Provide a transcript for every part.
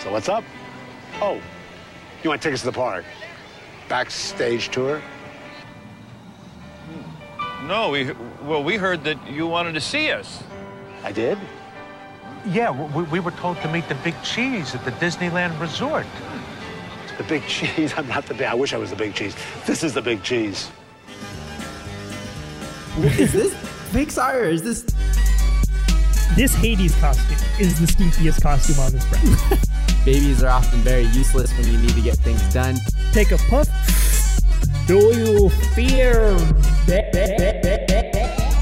So what's up? Oh, you want tickets to the park? Backstage tour? Hmm. No, we well we heard that you wanted to see us. I did? Yeah, we, we were told to meet the big cheese at the Disneyland Resort. The big cheese? I'm not the big. I wish I was the big cheese. This is the big cheese. is this Pixar or is this? This Hades costume is the stinkiest costume on this brand. Babies are often very useless when you need to get things done. Take a puff. Do you fear?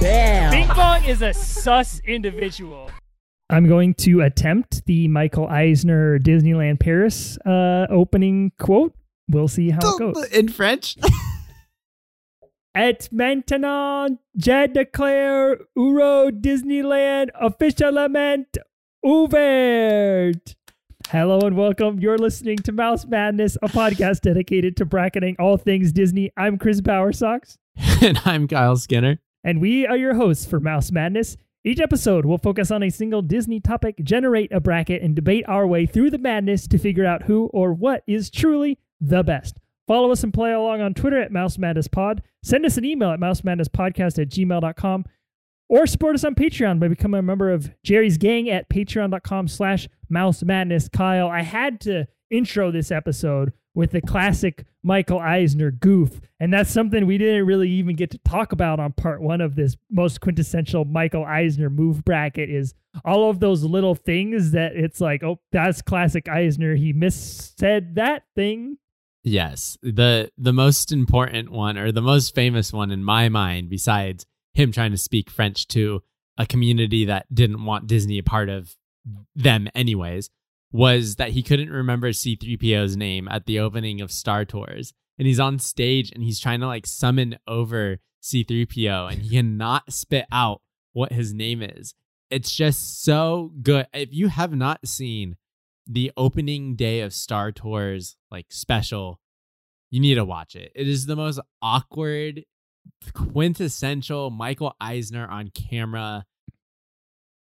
Bam. Bing Bong is a sus individual. I'm going to attempt the Michael Eisner Disneyland Paris uh, opening quote. We'll see how it goes. In French? Et maintenant, je déclare Euro Disneyland officiellement ouvert. Hello and welcome. You're listening to Mouse Madness, a podcast dedicated to bracketing all things Disney. I'm Chris Bowersox. and I'm Kyle Skinner. And we are your hosts for Mouse Madness. Each episode will focus on a single Disney topic, generate a bracket, and debate our way through the madness to figure out who or what is truly the best. Follow us and play along on Twitter at Mouse Madness Pod. Send us an email at mousemadnesspodcast at gmail.com or support us on Patreon by becoming a member of Jerry's Gang at patreon.com slash mouse madness. Kyle, I had to intro this episode with the classic Michael Eisner goof. And that's something we didn't really even get to talk about on part one of this most quintessential Michael Eisner move bracket is all of those little things that it's like, oh, that's classic Eisner. He missaid that thing. Yes. The the most important one or the most famous one in my mind, besides him trying to speak French to a community that didn't want Disney a part of them anyways, was that he couldn't remember C3PO's name at the opening of Star Tours. And he's on stage and he's trying to like summon over C3PO and he cannot spit out what his name is. It's just so good. If you have not seen the opening day of Star Tours like special, you need to watch it. It is the most awkward, quintessential Michael Eisner on camera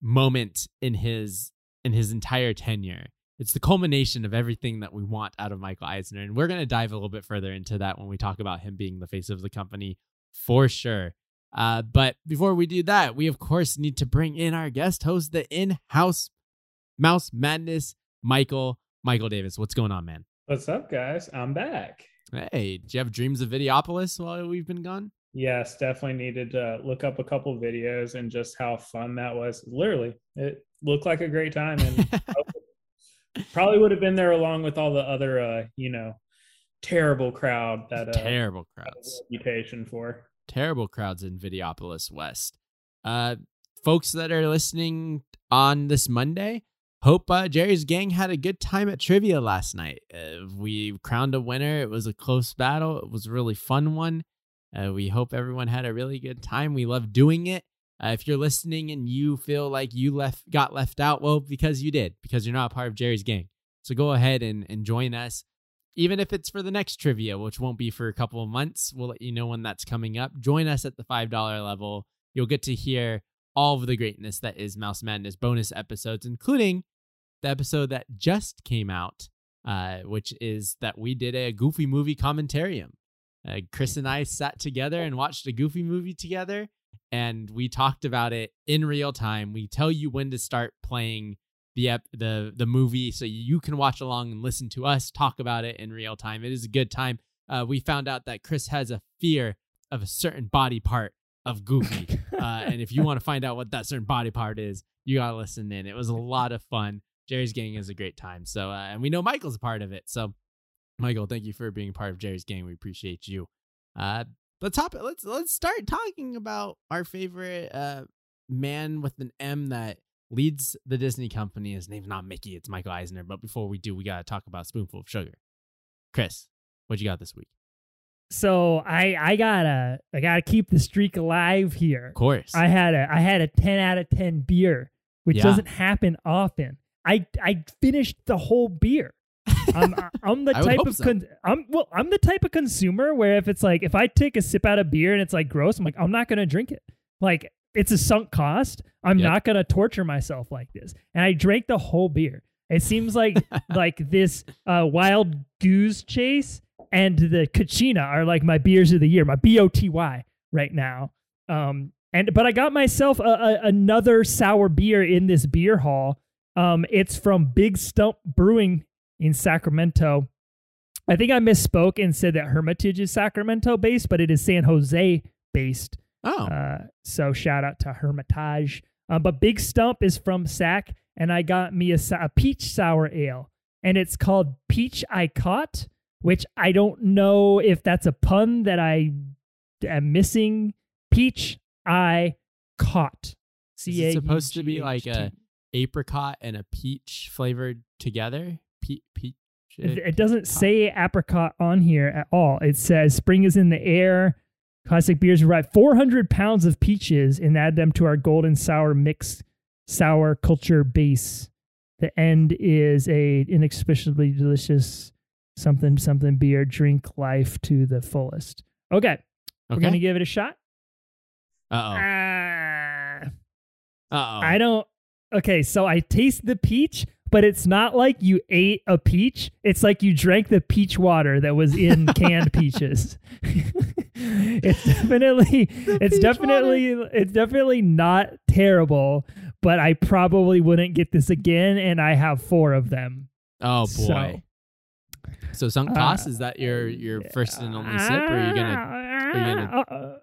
moment in his in his entire tenure. It's the culmination of everything that we want out of Michael Eisner. And we're going to dive a little bit further into that when we talk about him being the face of the company for sure. Uh, but before we do that, we of course need to bring in our guest host, the in house Mouse Madness, Michael. Michael Davis, what's going on, man? What's up, guys? I'm back. Hey, do you have dreams of Videopolis while we've been gone? Yes, definitely needed to look up a couple videos and just how fun that was. Literally, it looked like a great time, and probably would have been there along with all the other, uh, you know, terrible crowd that uh, terrible crowds reputation for terrible crowds in Videopolis West. Uh, folks that are listening on this Monday, hope uh, Jerry's gang had a good time at trivia last night. Uh, we crowned a winner. It was a close battle. It was a really fun one. Uh, we hope everyone had a really good time. We love doing it. Uh, if you're listening and you feel like you left got left out, well, because you did, because you're not part of Jerry's gang. So go ahead and, and join us, even if it's for the next trivia, which won't be for a couple of months. We'll let you know when that's coming up. Join us at the five dollar level. You'll get to hear all of the greatness that is Mouse Madness bonus episodes, including the episode that just came out, uh, which is that we did a Goofy movie commentarium. Uh, Chris and I sat together and watched a Goofy movie together, and we talked about it in real time. We tell you when to start playing the ep- the the movie so you can watch along and listen to us talk about it in real time. It is a good time. Uh, we found out that Chris has a fear of a certain body part of Goofy, uh, and if you want to find out what that certain body part is, you gotta listen in. It was a lot of fun. Jerry's gang is a great time. So, uh, and we know Michael's a part of it. So, Michael, thank you for being part of Jerry's gang. We appreciate you. Uh, let's hop. Let's let's start talking about our favorite uh man with an M that leads the Disney company. His name's not Mickey. It's Michael Eisner. But before we do, we gotta talk about Spoonful of Sugar. Chris, what you got this week? So I I gotta I gotta keep the streak alive here. Of course. I had a I had a ten out of ten beer, which Yeah. doesn't happen often. I I finished the whole beer. I'm I'm the I type of so. con- I'm well I'm the type of consumer where if it's like if I take a sip out of beer and it's like gross, I'm like I'm not gonna drink it. Like it's a sunk cost. I'm Yep. not gonna torture myself like this. And I drank the whole beer. It seems like like this uh, wild goose chase and the Kachina are like my beers of the year, my B O T Y right now. Um, and but I got myself a, a, another sour beer in this beer hall. Um, it's from Big Stump Brewing in Sacramento. I think I misspoke and said that Hermitage is Sacramento based, but it is San Jose based. Oh, Uh, so shout out to Hermitage. Um, but Big Stump is from Sac, and I got me a, a peach sour ale, and it's called Peach I Caught, which I don't know if that's a pun that I am missing. Peach I Caught. is it supposed to be like a apricot and a peach flavored together? Pe- peach. It, doesn't say apricot on here at all. It says spring is in the air. Classic beers arrive 400 pounds of peaches and add them to our golden sour mix sour culture base. The end is a inexplicably delicious something something beer. Drink life to the fullest. Okay, we're gonna give it a shot. Uh Ah. oh. Uh oh. I don't. Okay, so I taste the peach, but it's not like you ate a peach. It's like you drank the peach water that was in canned peaches. it's definitely, it's peach definitely, it's definitely not terrible. But I probably wouldn't get this again, and I have four of them. Oh boy. So, sunk cost Uh, is that your your first and only sip, or are you gonna? Gonna- uh, uh,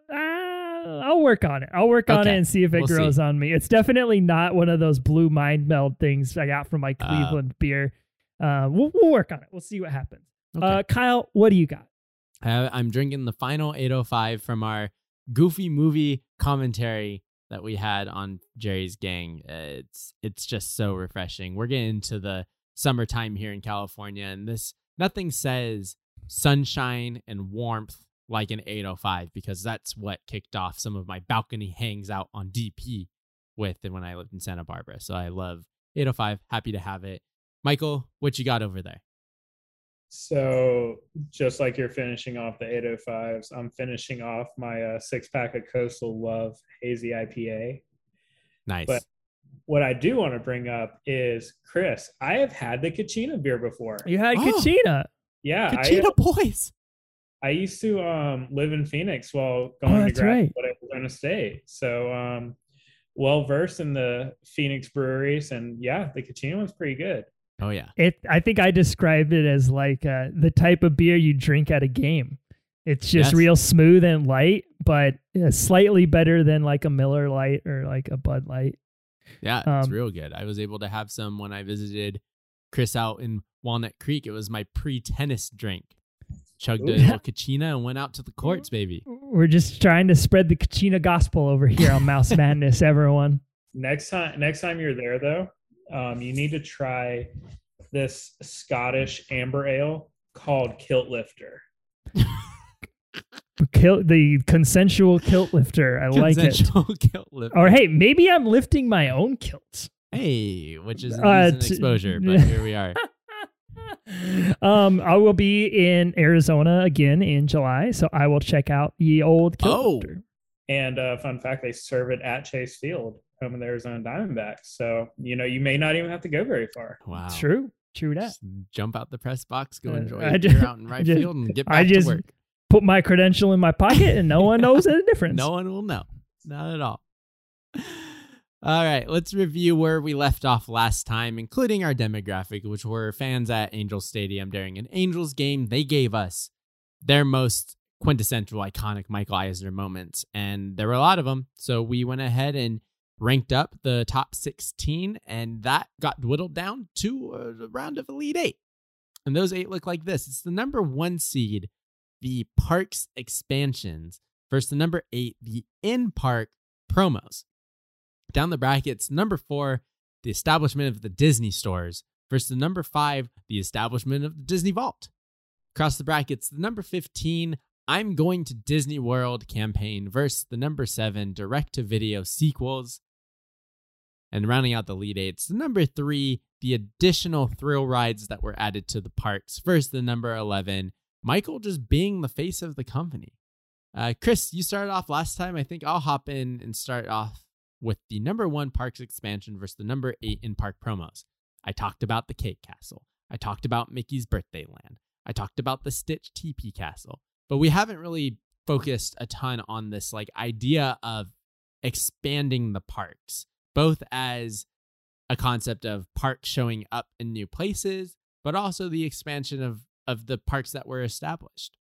I'll work on it. I'll work on Okay, it and see if it we'll see. grows on me. It's definitely not one of those blue mind meld things I got from my Uh, Cleveland beer. Uh, we'll, we'll work on it. We'll see what happens. Okay. Uh, Kyle, what do you got? I- I'm drinking the final 805 from our goofy movie commentary that we had on Jerry's Gang. Uh, it's it's just so refreshing. We're getting into the summertime here in California, and this nothing says sunshine and warmth like an 805 because that's what kicked off some of my balcony hangs out on DP with and when I lived in Santa Barbara. So I love 805. Happy to have it. Michael, what you got over there? So just like you're finishing off the 805s, I'm finishing off my uh, six pack of Coastal Love Hazy IPA. Nice. But what I do want to bring up is Chris. I have had the Kachina beer before. You had Oh. Kachina. Yeah, I, Kachina boys. I used to um, live in Phoenix while Oh, going to that's grad right. school at Arizona State. So um, well versed in the Phoenix breweries, and yeah, the Kachina one's pretty good. Oh yeah. It. I think I described it as like uh, the type of beer you drink at a game. It's just Yes. real smooth and light, but uh, slightly better than like a Miller Lite or like a Bud Light. Yeah, it's Um, real good. I was able to have some when I visited Chris out in Walnut Creek. It was my pre-tennis drink. Chugged a Ooh. little Kachina and went out to the courts, baby. We're just trying to spread the Kachina gospel over here on Mouse Madness, everyone. Next time, next time you're there though, um, you need to try this Scottish amber ale called Kilt Lifter. Kill the consensual kilt lifter. I like it. Consensual kilt lift. Or hey, maybe I'm lifting my own kilts. Hey, which is Uh, t- exposure, but here we are. Um, I will be in Arizona again in July, so I will check out the old kilt Oh. And uh, fun fact, they serve it at Chase Field, home of the Arizona Diamondbacks. So you know you may not even have to go very far. Wow. True, true that. Just jump out the press box, go Uh, enjoy I a just- beer out in right just- field, and get back I just to work. put my credential in my pocket, and no one knows the difference. No one will know. Not at all. All right, let's review where we left off last time, including our demographic, which were fans at Angels Stadium during an Angels game. They gave us their most quintessential, iconic Michael Eisner moments, and there were a lot of them. So we went ahead and ranked up the top 16, and that got whittled down to a round of Elite Eight. And those eight look like this it's the number one seed, the Parks expansions, versus the number eight, the in park promos. Down the brackets, number four, the establishment of the Disney stores, versus the number five, the establishment of the Disney Vault. Across the brackets, the number 15, I'm going to Disney World campaign, versus the number seven, direct to video sequels. And rounding out the lead eights, the number three, the additional thrill rides that were added to the parks, versus the number 11, Michael just being the face of the company. Uh, Chris, you started off last time. I think I'll hop in and start off with the number one parks expansion versus the number eight in park promos. I talked about the Cake Castle. I talked about Mickey's Birthday Land. I talked about the Stitch TP Castle. But we haven't really focused a ton on this like idea of expanding the parks, both as a concept of parks showing up in new places, but also the expansion of of the parks that were established.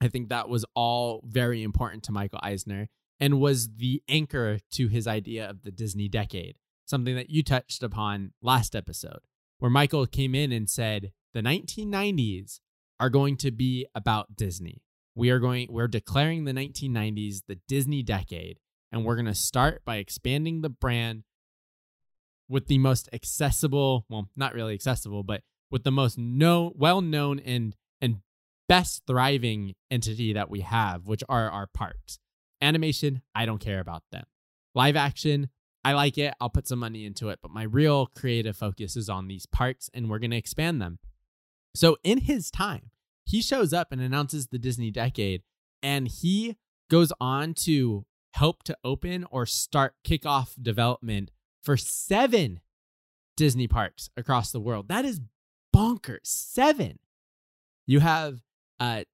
I think that was all very important to Michael Eisner and was the anchor to his idea of the Disney decade, something that you touched upon last episode, where Michael came in and said the 1990s are going to be about Disney. We are going we're declaring the 1990s the Disney decade and we're going to start by expanding the brand with the most accessible, well, not really accessible, but with the most know, well-known and and best thriving entity that we have, which are our parks. Animation, I don't care about them. Live action, I like it. I'll put some money into it, but my real creative focus is on these parks and we're going to expand them. So in his time, he shows up and announces the Disney decade and he goes on to help to open or start kick off development for seven Disney parks across the world. That is bonkers. Seven. You have uh,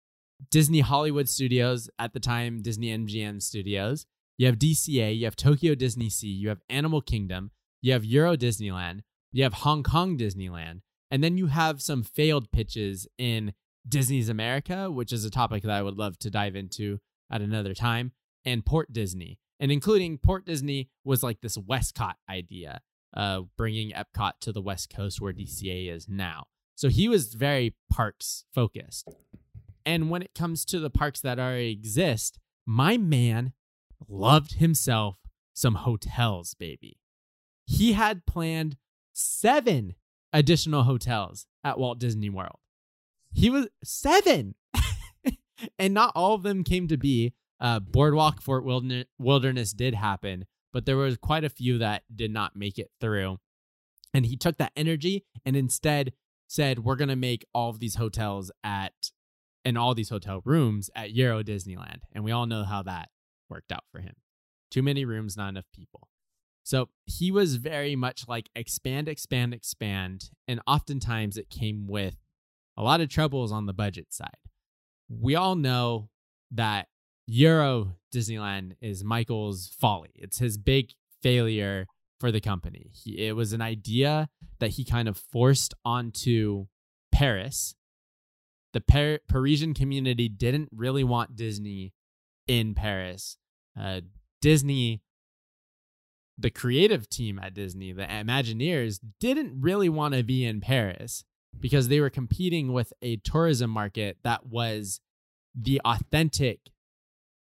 Disney Hollywood Studios at the time, Disney MGM Studios. You have DCA, you have Tokyo Disney Sea, you have Animal Kingdom, you have Euro Disneyland, you have Hong Kong Disneyland, and then you have some failed pitches in Disney's America, which is a topic that I would love to dive into at another time, and Port Disney. And including Port Disney was like this WestCOT idea, uh, bringing Epcot to the West Coast where DCA is now. So he was very parks focused. And when it comes to the parks that already exist, my man loved himself some hotels, baby. He had planned seven additional hotels at Walt Disney World. He was seven. and not all of them came to be. Uh, Boardwalk Fort Wilderness, Wilderness did happen, but there was quite a few that did not make it through. And he took that energy and instead said, We're to make all of these hotels at, and all these hotel rooms at Euro Disneyland. And we all know how that worked out for him. Too many rooms, not enough people. So he was very much like expand, expand, expand. And oftentimes it came with a lot of troubles on the budget side. We all know that Euro Disneyland is Michael's folly. It's his big failure for the company. He, it was an idea that he kind of forced onto Paris. The Par- Parisian community didn't really want Disney in Paris. Uh, Disney, the creative team at Disney, the Imagineers, didn't really want to be in Paris because they were competing with a tourism market that was the authentic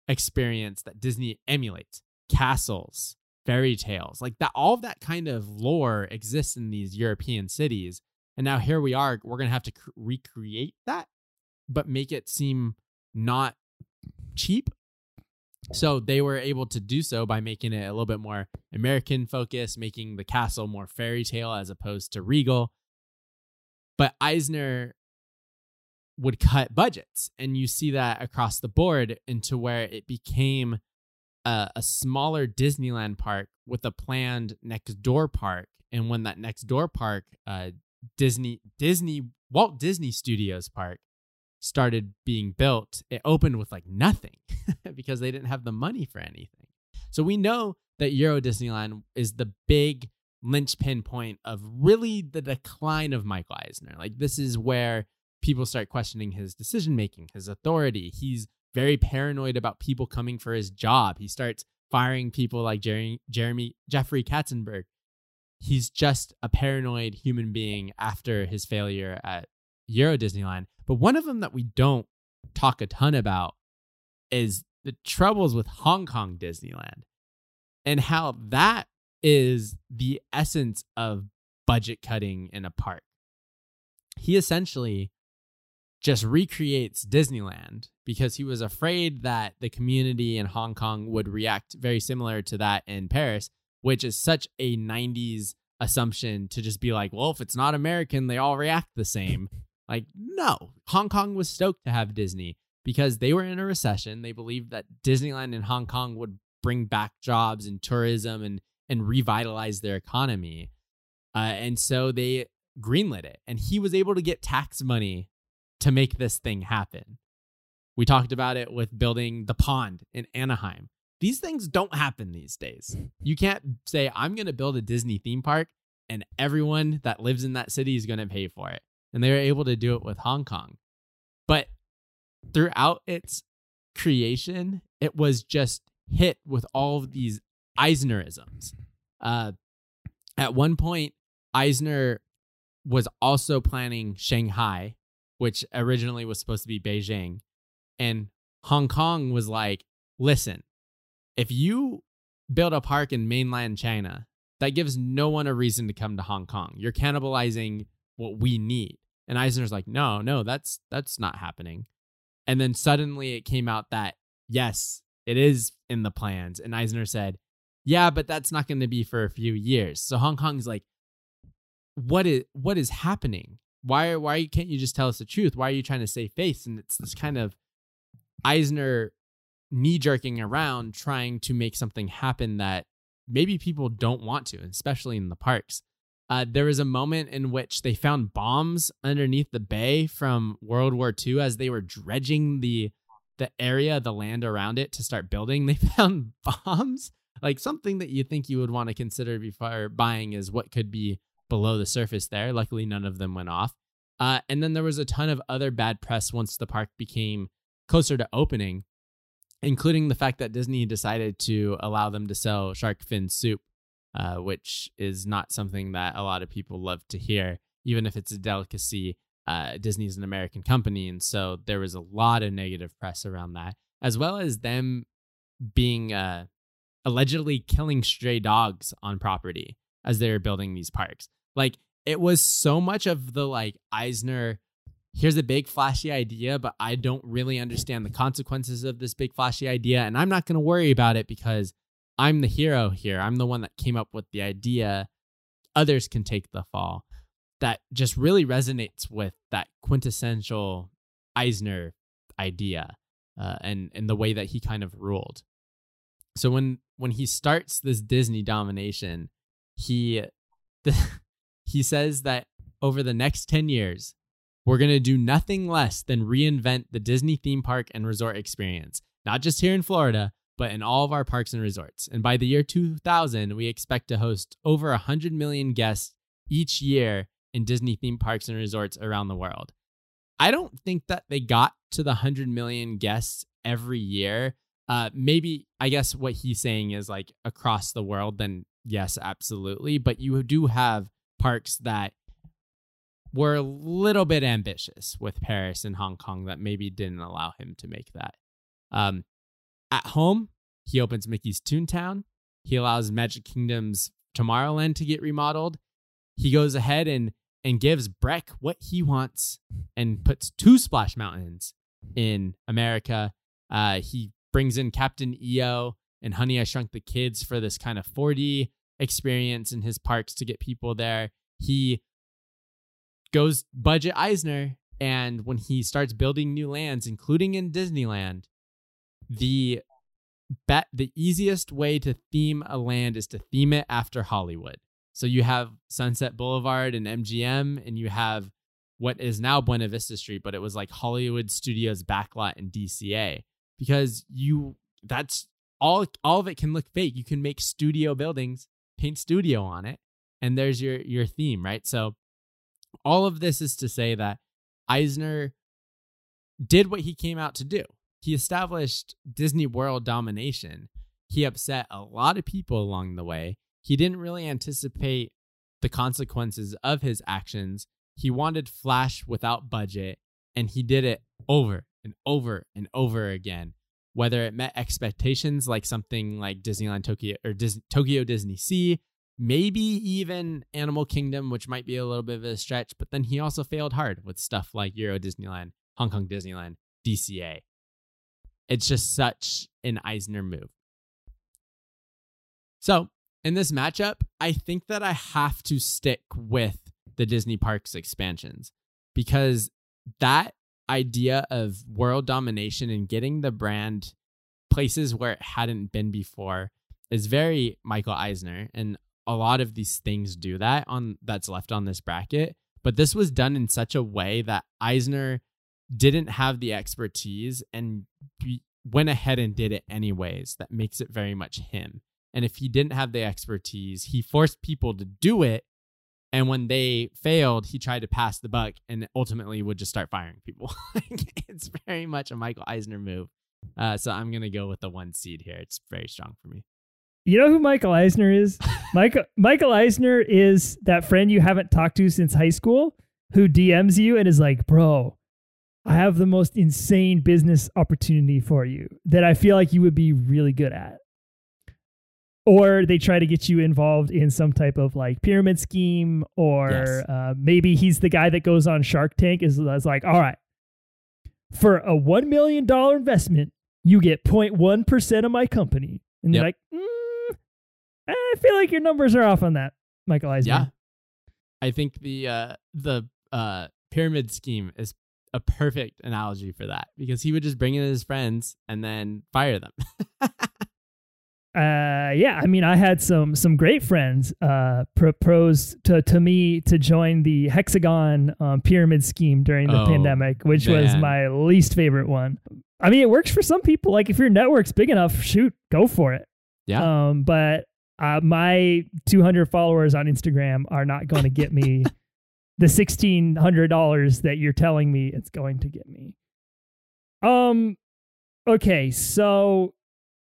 experience that Disney emulates castles, fairy tales, like that. All of that kind of lore exists in these European cities. And now here we are, we're going to have to cr- recreate that, but make it seem not cheap. So they were able to do so by making it a little bit more American focused, making the castle more fairy tale as opposed to regal. But Eisner would cut budgets. And you see that across the board into where it became a, a, smaller Disneyland park with a planned next door park. And when that next door park, uh, Disney, Disney, Walt Disney Studios Park started being built, it opened with like nothing because they didn't have the money for anything. So we know that Euro Disneyland is the big linchpin point of really the decline of Michael Eisner. Like this is where people start questioning his decision making, his authority. He's very paranoid about people coming for his job. He starts firing people like Jeremy, Jeremy Jeffrey Katzenberg. He's just a paranoid human being after his failure at Euro Disneyland. But one of them that we don't talk a ton about is the troubles with Hong Kong Disneyland and how that is the essence of budget cutting in a park. He essentially just recreates Disneyland because he was afraid that the community in Hong Kong would react very similar to that in Paris, which is such a 90s assumption to just be like, well, if it's not American, they all react the same. Like, no, Hong Kong was stoked to have Disney because they were in a recession. They believed that Disneyland in Hong Kong would bring back jobs and tourism and and revitalize their economy. Uh, and so they greenlit it, and he was able to get tax money to make this thing happen. We talked about it with building the pond in Anaheim. These things don't happen these days. You can't say, I'm going to build a Disney theme park and everyone that lives in that city is going to pay for it. And they were able to do it with Hong Kong. But throughout its creation, it was just hit with all of these Eisnerisms. Uh, at one point, Eisner was also planning Shanghai, which originally was supposed to be Beijing. And Hong Kong was like, listen, if you build a park in mainland China, that gives no one a reason to come to Hong Kong. You're cannibalizing what we need. And Eisner's like, no, no, that's that's not happening. And then suddenly it came out that yes, it is in the plans. And Eisner said, yeah, but that's not going to be for a few years. So Hong Kong's like, what is what is happening? Why why can't you just tell us the truth? Why are you trying to save face? And it's this kind of Eisner knee jerking around trying to make something happen that maybe people don't want to, especially in the parks. Uh, there was a moment in which they found bombs underneath the bay from World War II as they were dredging the the area, the land around it to start building. They found bombs, like something that you think you would want to consider before buying is what could be below the surface there. Luckily, none of them went off. Uh, and then there was a ton of other bad press once the park became closer to opening including the fact that Disney decided to allow them to sell shark fin soup, uh, which is not something that a lot of people love to hear, even if it's a delicacy. Uh, Disney's an American company, and so there was a lot of negative press around that, as well as them being uh, allegedly killing stray dogs on property as they were building these parks. Like it was so much of the like Eisner here's a big flashy idea, but I don't really understand the consequences of this big flashy idea. And I'm not going to worry about it because I'm the hero here. I'm the one that came up with the idea. Others can take the fall. That just really resonates with that quintessential Eisner idea uh, and, and the way that he kind of ruled. So when when he starts this Disney domination, he the, he says that over the next 10 years, we're going to do nothing less than reinvent the Disney theme park and resort experience, not just here in Florida, but in all of our parks and resorts. And by the year 2000, we expect to host over 100 million guests each year in Disney theme parks and resorts around the world. I don't think that they got to the 100 million guests every year. Uh, maybe, I guess what he's saying is like across the world, then yes, absolutely. But you do have parks that were a little bit ambitious with Paris and Hong Kong that maybe didn't allow him to make that. Um, at home, he opens Mickey's Toontown. He allows Magic Kingdom's Tomorrowland to get remodeled. He goes ahead and and gives Breck what he wants and puts two Splash Mountains in America. Uh, he brings in Captain EO and Honey I Shrunk the Kids for this kind of 4D experience in his parks to get people there. He goes budget Eisner, and when he starts building new lands, including in Disneyland, the bet the easiest way to theme a land is to theme it after Hollywood. So you have Sunset Boulevard and MGM, and you have what is now Buena Vista Street, but it was like Hollywood Studios backlot in DCA because you that's all all of it can look fake. You can make studio buildings, paint studio on it, and there's your your theme, right? So all of this is to say that Eisner did what he came out to do. He established Disney World domination. He upset a lot of people along the way. He didn't really anticipate the consequences of his actions. He wanted Flash without budget, and he did it over and over and over again. Whether it met expectations like something like Disneyland Tokyo or Dis- Tokyo Disney Sea, maybe even Animal Kingdom, which might be a little bit of a stretch, but then he also failed hard with stuff like Euro Disneyland, Hong Kong Disneyland, DCA. It's just such an Eisner move. So, in this matchup, I think that I have to stick with the Disney Parks expansions because that idea of world domination and getting the brand places where it hadn't been before is very Michael Eisner. And a lot of these things do that on that's left on this bracket, but this was done in such a way that Eisner didn't have the expertise and be, went ahead and did it anyways. That makes it very much him. And if he didn't have the expertise, he forced people to do it. And when they failed, he tried to pass the buck and ultimately would just start firing people. it's very much a Michael Eisner move. Uh, so I'm going to go with the one seed here. It's very strong for me. You know who Michael Eisner is? Michael Michael Eisner is that friend you haven't talked to since high school who DMs you and is like, "Bro, I have the most insane business opportunity for you that I feel like you would be really good at." Or they try to get you involved in some type of like pyramid scheme, or Yes. uh, maybe he's the guy that goes on Shark Tank is, is like, all right, for a $1 million investment, you get 0.1% of my company. And they're Yep. like, mm, I feel like your numbers are off on that, Michael Eisner. Yeah. I think the uh the uh pyramid scheme is a perfect analogy for that because he would just bring in his friends and then fire them. Uh, yeah. I mean, I had some some great friends uh, proposed to to me to join the hexagon um, pyramid scheme during the Oh, pandemic, which was my least favorite one. I mean, it works for some people. Like if your network's big enough, shoot, go for it. yeah. Um, but uh, my 200 followers on Instagram are not going to get me the $1,600 that you're telling me it's going to get me. Um, okay, so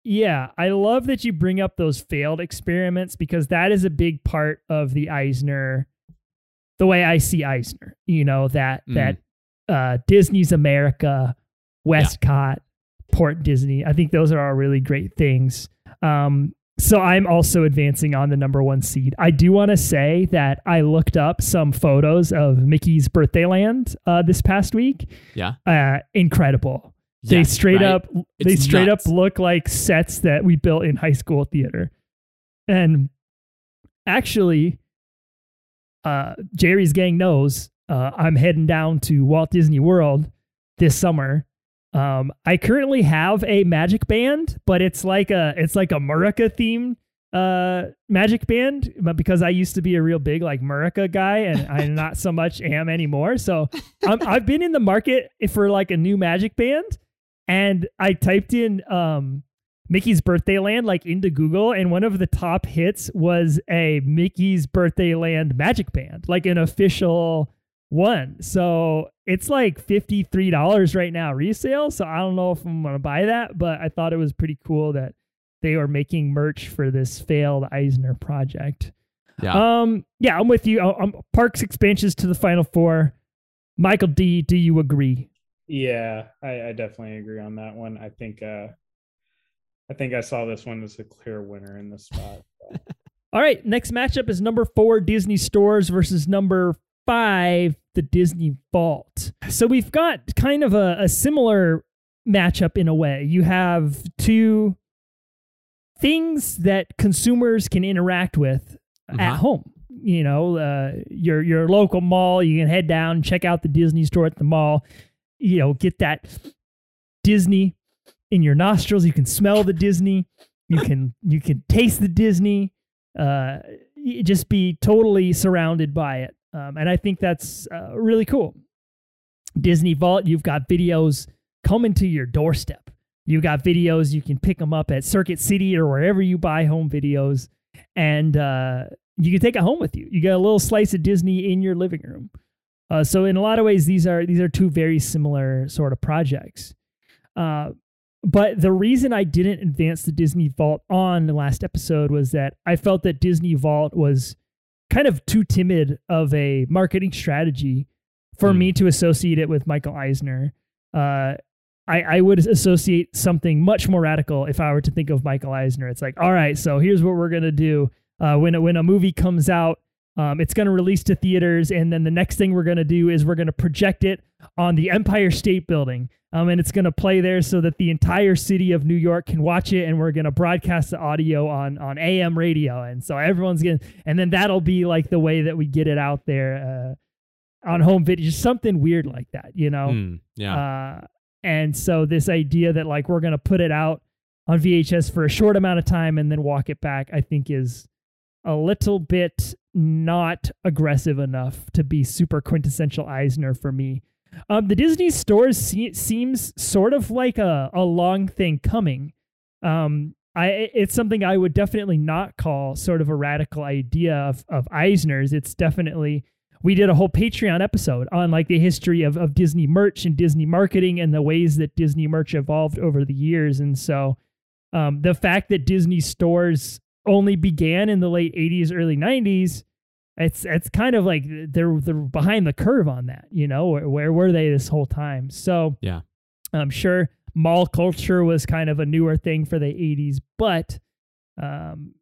yeah, I love that you bring up those failed experiments because that is a big part of the Eisner, the way I see Eisner. You know that Mm. that uh, Disney's America, WestCOT, Port Disney. I think those are all really great things. Um, so I'm also advancing on the number one seed. I do want to say that I looked up some photos of Mickey's birthday land uh, this past week. Yeah. Uh, incredible. They straight right? up they straight nuts. up look like sets that we built in high school theater. And actually, uh, Jerry's gang knows uh, I'm heading down to Walt Disney World this summer. Um, I currently have a magic band, but it's like a it's like a Murica themed uh magic band but because I used to be a real big like Murica guy and I not so much am anymore. So I'm, I've been in the market for like a new magic band and I typed in um Mickey's Birthday Land like into Google and one of the top hits was a Mickey's Birthday Land magic band, like an official one. So it's like $53 right now resale. So I don't know if I'm going to buy that, but I thought it was pretty cool that they are making merch for this failed Eisner project. Yeah. Um, yeah, I'm with you. Um, Parks expansions to the Final Four. Michael D, do you agree? Yeah, I, I definitely agree on that one. I think uh I think I saw this one as a clear winner in this spot. All right, next matchup is number four, Disney Stores versus number five, the Disney Vault. So we've got kind of a, a similar matchup in a way. You have two things that consumers can interact with at Uh-huh. home. You know, uh, your your local mall. You can head down, check out the Disney store at the mall. You know, get that Disney in your nostrils. You can smell the Disney. You can you can taste the Disney. Uh, just be totally surrounded by it. Um, and I think that's uh, really cool. Disney Vault. You've got videos coming to your doorstep. You've got videos. You can pick them up at Circuit City or wherever you buy home videos, and uh, you can take it home with you. You get a little slice of Disney in your living room. Uh, so in a lot of ways, these are these are two very similar sort of projects. Uh, but the reason I didn't advance the Disney Vault on the last episode was that I felt that Disney Vault was kind of too timid of a marketing strategy for Hmm. me to associate it with Michael Eisner. Uh, I, I would associate something much more radical if I were to think of Michael Eisner. It's like, all right, so here's what we're gonna do. Uh, when a, when a movie comes out, um, it's gonna release to theaters, and then the next thing we're gonna do is we're gonna project it on the Empire State Building, um, and it's gonna play there so that the entire city of New York can watch it, and we're gonna broadcast the audio on on AM radio, and so everyone's gonna, and then that'll be like the way that we get it out there uh, on home video, just something weird like that, you know. Hmm, yeah. Uh, and so this idea that like we're gonna put it out on VHS for a short amount of time and then walk it back, I think is a little bit not aggressive enough to be super quintessential Eisner for me. Um, the Disney stores se- seems sort of like a, a long thing coming. Um, I it's something I would definitely not call sort of a radical idea of of Eisner's. It's definitely we did a whole Patreon episode on like the history of, of Disney merch and Disney marketing and the ways that Disney merch evolved over the years. And so um, the fact that Disney stores only began in the late 80s, early 90s, it's it's kind of like they're they're behind the curve on that, you know. Where, where were they this whole time? So Yeah. I'm sure mall culture was kind of a newer thing for the 80s, but um,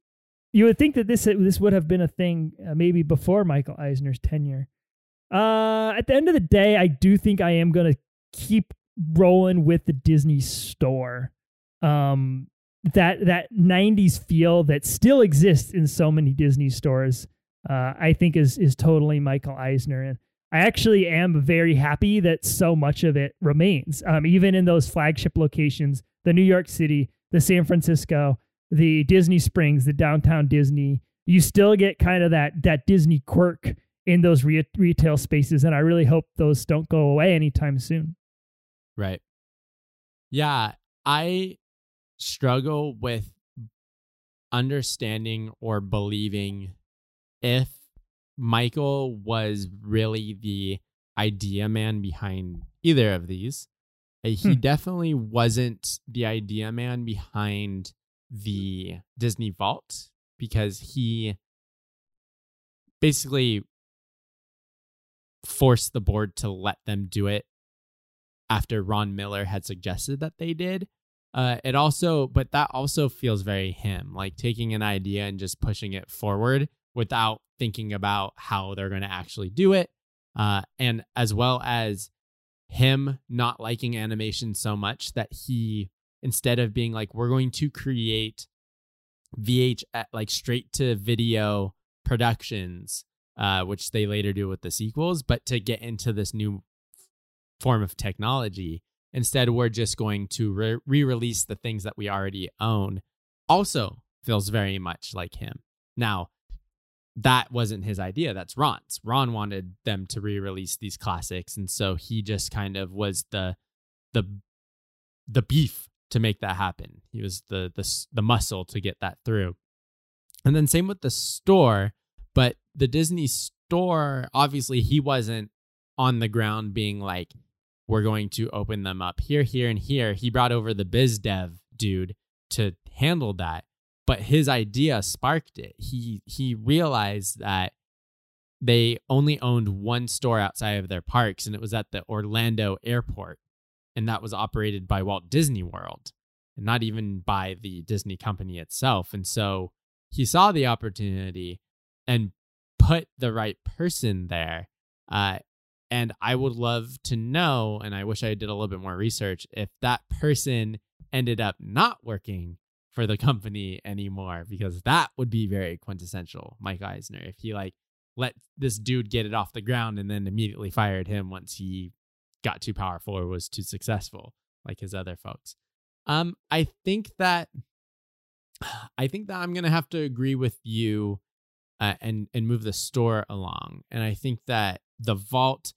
you would think that this this would have been a thing uh, maybe before Michael Eisner's tenure. Uh, at the end of the day, I do think I am going to keep rolling with the Disney store. Um, that that 90s feel that still exists in so many Disney stores, uh, I think is is totally Michael Eisner. And I actually am very happy that so much of it remains, um, even in those flagship locations, the New York City, the San Francisco, the Disney Springs, the downtown Disney. You still get kind of that that Disney quirk in those re- retail spaces, and I really hope those don't go away anytime soon. Right. Yeah, I struggle with understanding or believing if Michael was really the idea man behind either of these. Uh, He Hmm. definitely wasn't the idea man behind the Disney Vault because he basically forced the board to let them do it after Ron Miller had suggested that they did. Uh, it also, but that also feels very him, like taking an idea and just pushing it forward without thinking about how they're going to actually do it. Uh, and as well as him not liking animation so much that he, instead of being like, we're going to create VH, like straight to video productions, uh, which they later do with the sequels, but to get into this new form of technology. Instead, we're just going to re release the things that we already own. Also, feels very much like him. Now, that wasn't his idea. That's Ron's. Ron wanted them to re release these classics. And so he just kind of was the, the, the beef to make that happen. He was the, the, the muscle to get that through. And then same with the store, but the Disney store, obviously, he wasn't on the ground being like, we're going to open them up here, here, and here. He brought over the biz dev dude to handle that, but his idea sparked it. He he realized that they only owned one store outside of their parks, and it was at the Orlando airport, and that was operated by Walt Disney World, and not even by the Disney company itself. And so he saw the opportunity and put the right person there. Uh, and I would love to know, and I wish I did a little bit more research, if that person ended up not working for the company anymore, because that would be very quintessential Mike Eisner. If he like let this dude get it off the ground and then immediately fired him once he got too powerful or was too successful, like his other folks. Um, I think that I think that I'm gonna have to agree with you uh, and and move the store along. And I think that the vault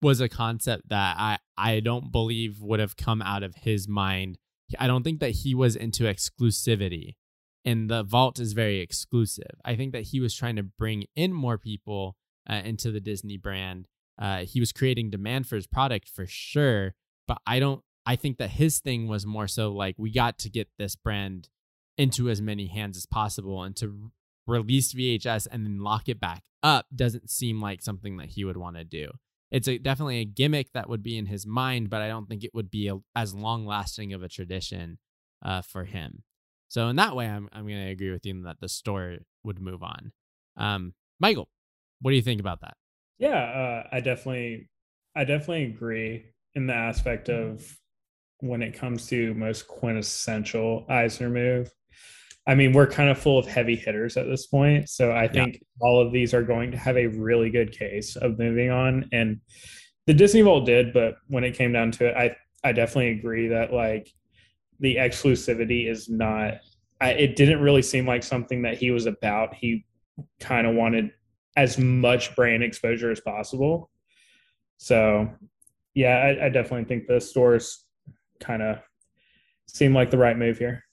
was a concept that I I don't believe would have come out of his mind. I don't think that he was into exclusivity. And the vault is very exclusive. I think that he was trying to bring in more people uh, into the Disney brand. Uh, he was creating demand for his product for sure, but I don't. I think that his thing was more so like we got to get this brand into as many hands as possible, and to release VHS and then lock it back up doesn't seem like something that he would want to do. It's a, definitely a gimmick that would be in his mind, but I don't think it would be a, as long lasting of a tradition uh, for him. So in that way, I'm I'm going to agree with you that the store would move on. Um, Michael, what do you think about that? Yeah, uh, I definitely, I definitely agree in the aspect of when it comes to most quintessential Eisner move. I mean, we're kind of full of heavy hitters at this point. So I think all of these are going to have a really good case of moving on. And the Disney Vault did, but when it came down to it, I, I definitely agree that like the exclusivity is not I, it didn't really seem like something that he was about. He kind of wanted as much brand exposure as possible. So, yeah, I, I definitely think the stores kind of seem like the right move here.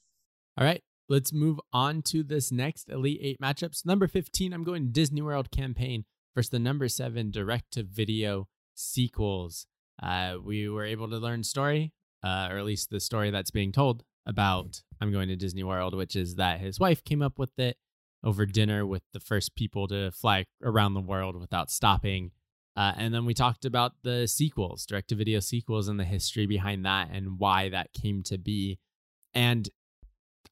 All right, let's move on to this next Elite Eight matchups. Number 15, I'm going Disney World campaign versus the number seven direct to video sequels. Uh, we were able to learn story, uh, or at least the story that's being told about I'm going to Disney World, which is that his wife came up with it over dinner with the first people to fly around the world without stopping. Uh, and then we talked about the sequels, direct to video sequels, and the history behind that and why that came to be. And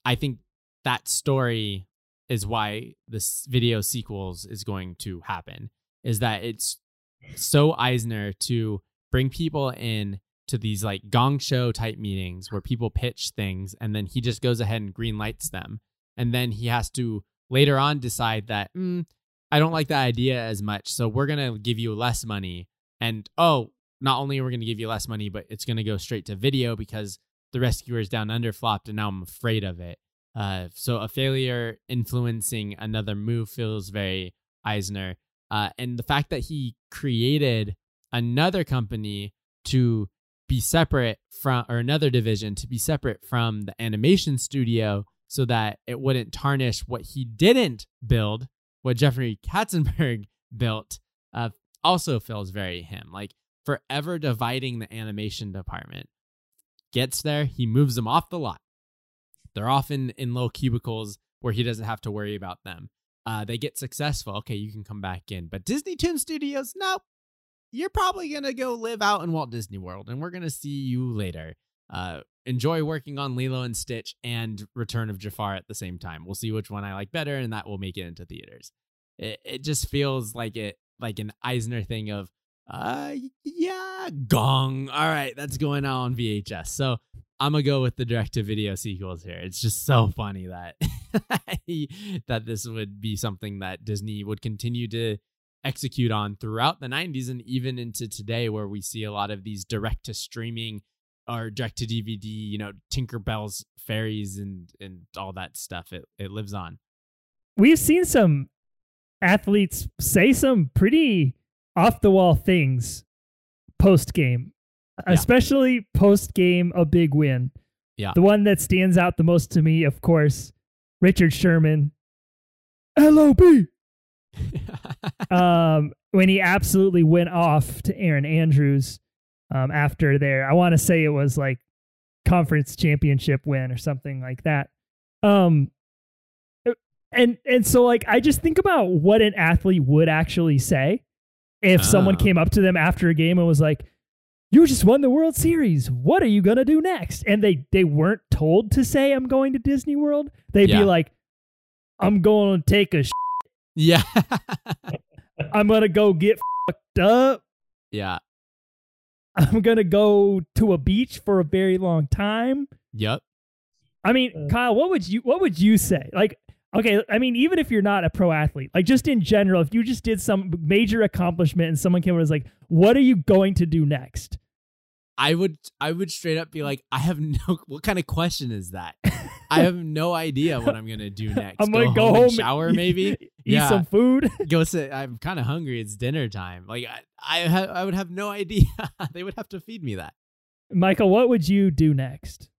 I think that story is why this video sequels is going to happen is that it's so Eisner to bring people in to these like gong show type meetings where people pitch things and then he just goes ahead and green lights them. And then he has to later on decide that mm, i don't like that idea as much so we're going to give you less money. And oh not only are we going to give you less money but it's going to go straight to video because the rescuers down under flopped and now i'm afraid of it uh, so a failure influencing another move feels very eisner uh, and the fact that he created another company to be separate from, or another division to be separate from the animation studio so that it wouldn't tarnish what he didn't build, what Jeffrey Katzenberg built, uh, also feels very him. Like forever dividing the animation department. Gets there, he moves them off the lot. They're often in little cubicles where he doesn't have to worry about them. Uh, they get successful. Okay, you can come back in. But Disney Toon Studios, nope. You're probably going to go live out in Walt Disney World, and we're going to see you later. Uh, enjoy working on Lilo and Stitch and Return of Jafar at the same time. We'll see which one I like better, and that will make it into theaters. It, it just feels like it like an Eisner thing of, uh, yeah, gong. All right, that's going on VHS. So I'm gonna go with the direct to video sequels here. It's just so funny that that this would be something that Disney would continue to execute on throughout the 90s and even into today where we see a lot of these direct to streaming or direct to DVD, you know, Tinkerbell's fairies and and all that stuff. It it lives on. We've seen some athletes say some pretty off the wall things post game, yeah. especially post game a big win. Yeah. The one that stands out the most to me, of course, Richard Sherman. LOB. um, when he absolutely went off to Erin Andrews um, after there. I want to say it was like conference championship win or something like that. Um, and and so like I just think about what an athlete would actually say if oh. someone came up to them after a game and was like, "You just won the World Series. What are you gonna do next?" And they they weren't told to say, "I'm going to Disney World." They'd yeah. be like, "I'm going to take a." Yeah. I'm gonna go get fucked up. Yeah. I'm gonna go to a beach for a very long time. Yep. I mean, uh, Kyle, what would you what would you say? Like, okay, I mean, even if you're not a pro athlete, like just in general, if you just did some major accomplishment and someone came and was like, "What are you going to do next?" I would I would straight up be like, I have no what kind of question is that? I have no idea what I'm gonna do next. I'm gonna go, home, shower, maybe eat yeah. some food. go sit. I'm kind of hungry. It's dinner time. Like I, I, ha- I would have no idea. they would have to feed me that. Michael, what would you do next?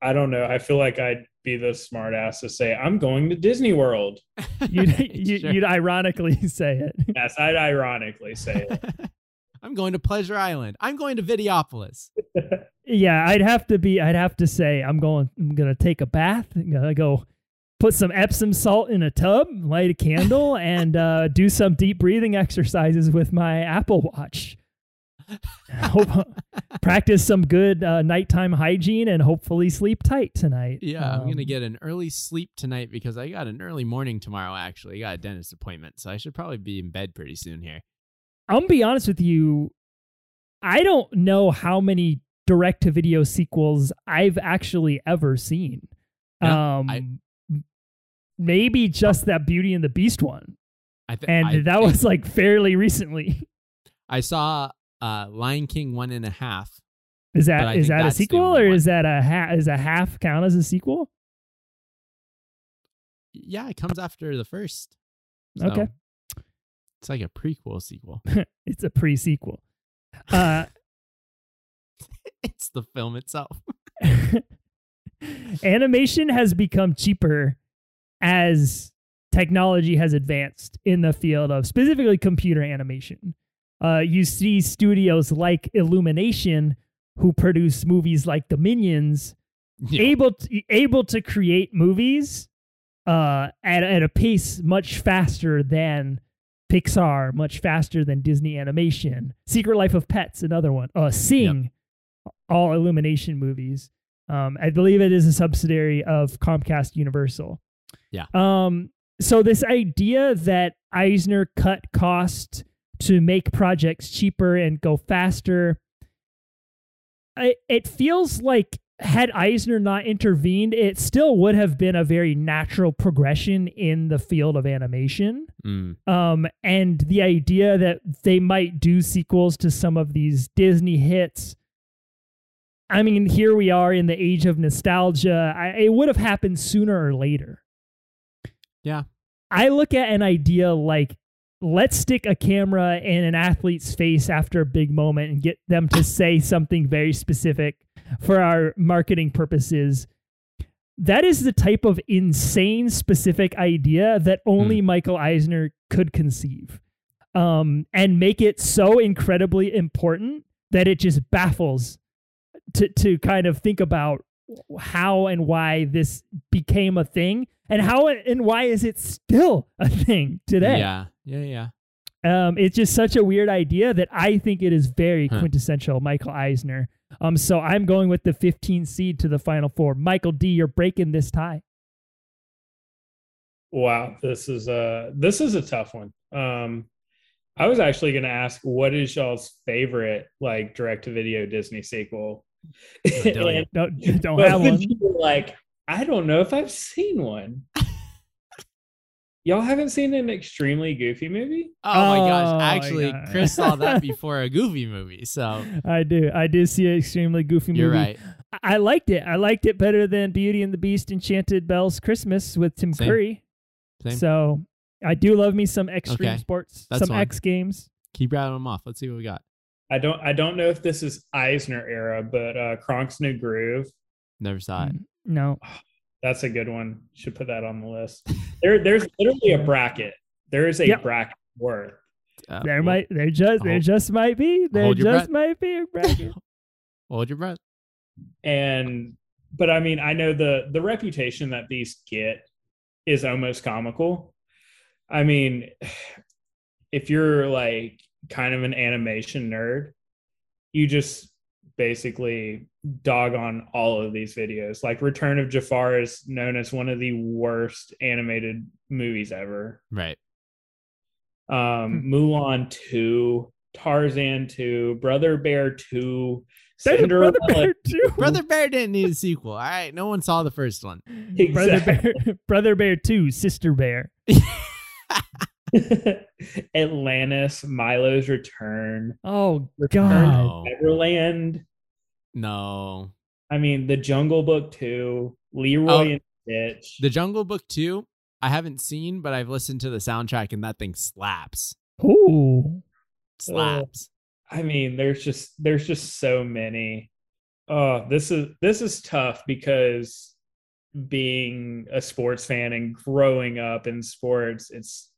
I don't know. I feel like I'd be the smartass to say I'm going to Disney World. you'd, you, sure. you'd ironically say it. Yes, I'd ironically say it. I'm going to Pleasure Island. I'm going to Videopolis. yeah, I'd have to be. I'd have to say I'm going. I'm gonna take a bath. I'm gonna go put some Epsom salt in a tub, light a candle, and uh, do some deep breathing exercises with my Apple Watch. Hope, practice some good uh, nighttime hygiene and hopefully sleep tight tonight. Yeah, um, I'm gonna get an early sleep tonight because I got an early morning tomorrow. Actually, I got a dentist appointment, so I should probably be in bed pretty soon here. I'm gonna be honest with you. I don't know how many direct to video sequels I've actually ever seen. Yeah, um, I, maybe just that Beauty and the Beast one. Th- and I that was like fairly recently. I saw uh, Lion King one and a half. Is that is that a sequel or is that a half? Is a half count as a sequel? Yeah, it comes after the first. So Okay. It's like a prequel sequel. It's a pre sequel. Uh, it's the film itself. animation has become cheaper as technology has advanced in the field of specifically computer animation. Uh, you see studios like Illumination, who produce movies like The Minions, Yeah. able to, able to create movies uh, at at a pace much faster than Pixar, much faster than Disney Animation. Secret Life of Pets, another one. Uh, Sing, all Illumination movies. Um, I believe it is a subsidiary of Comcast Universal. Yeah. Um. So this idea that Eisner cut cost to make projects cheaper and go faster, I, it feels like had Eisner not intervened, it still would have been a very natural progression in the field of animation. Mm. Um, and the idea that they might do sequels to some of these Disney hits. I mean, here we are in the age of nostalgia. I, it would have happened sooner or later. Yeah. I look at an idea like let's stick a camera in an athlete's face after a big moment and get them to say something very specific for our marketing purposes. That is the type of insane specific idea that only Michael Eisner could conceive. Um, and make it so incredibly important that it just baffles to to kind of think about how and why this became a thing and how and why is it still a thing today Yeah. Yeah. Yeah. um it's just such a weird idea that i think it is very Huh. quintessential michael eisner um so i'm going with the 15 seed to the final four michael d you're breaking this tie Wow, this is a this is a tough one. Um, I was actually going to ask, what is y'all's favorite like direct to video Disney sequel? Dillion. don't don't But have one like, I don't know if I've seen one. Y'all haven't seen an extremely goofy movie? Oh, my Oh, gosh. Actually, God. Chris saw that before a Goofy movie. So i do i do see an extremely goofy movie you're right. I- I liked it. I liked it better than Beauty and the Beast Enchanted Bells Christmas with Tim Same. Curry. Same. So I do love me some extreme Okay. sports, That's some fine. X games. Keep rattling them off. Let's see what we got. I don't I don't know if this is Eisner era, but uh Kronk's New Groove. Never saw it. Mm, No. That's a good one. Should put that on the list. There, there's literally a bracket. There is a Yep. bracket worth. Uh, there well, might there just there just might be. There just breath. might be a bracket. Hold your breath. And but I mean, I know the the reputation that these get is almost comical. I mean, if you're like kind of an animation nerd, you just basically dog on all of these videos. Like Return of Jafar is known as one of the worst animated movies ever. Right. Um, Hmm. Mulan 2, Tarzan 2, Brother Bear 2, There's a Cinderella Brother Bear too. Brother Bear didn't need a sequel. All right. No one saw the first one. Brother Bear, Brother Bear two, Sister Bear. Atlantis, Milo's Return, Oh Return God. Neverland. No. I mean, The Jungle Book 2, Leroy Oh, and Stitch. The Jungle Book 2, I haven't seen, but I've listened to the soundtrack and that thing slaps. Ooh. Slaps. Oh, I mean, there's just there's just so many. Oh, this is this is tough because being a sports fan and growing up in sports, it's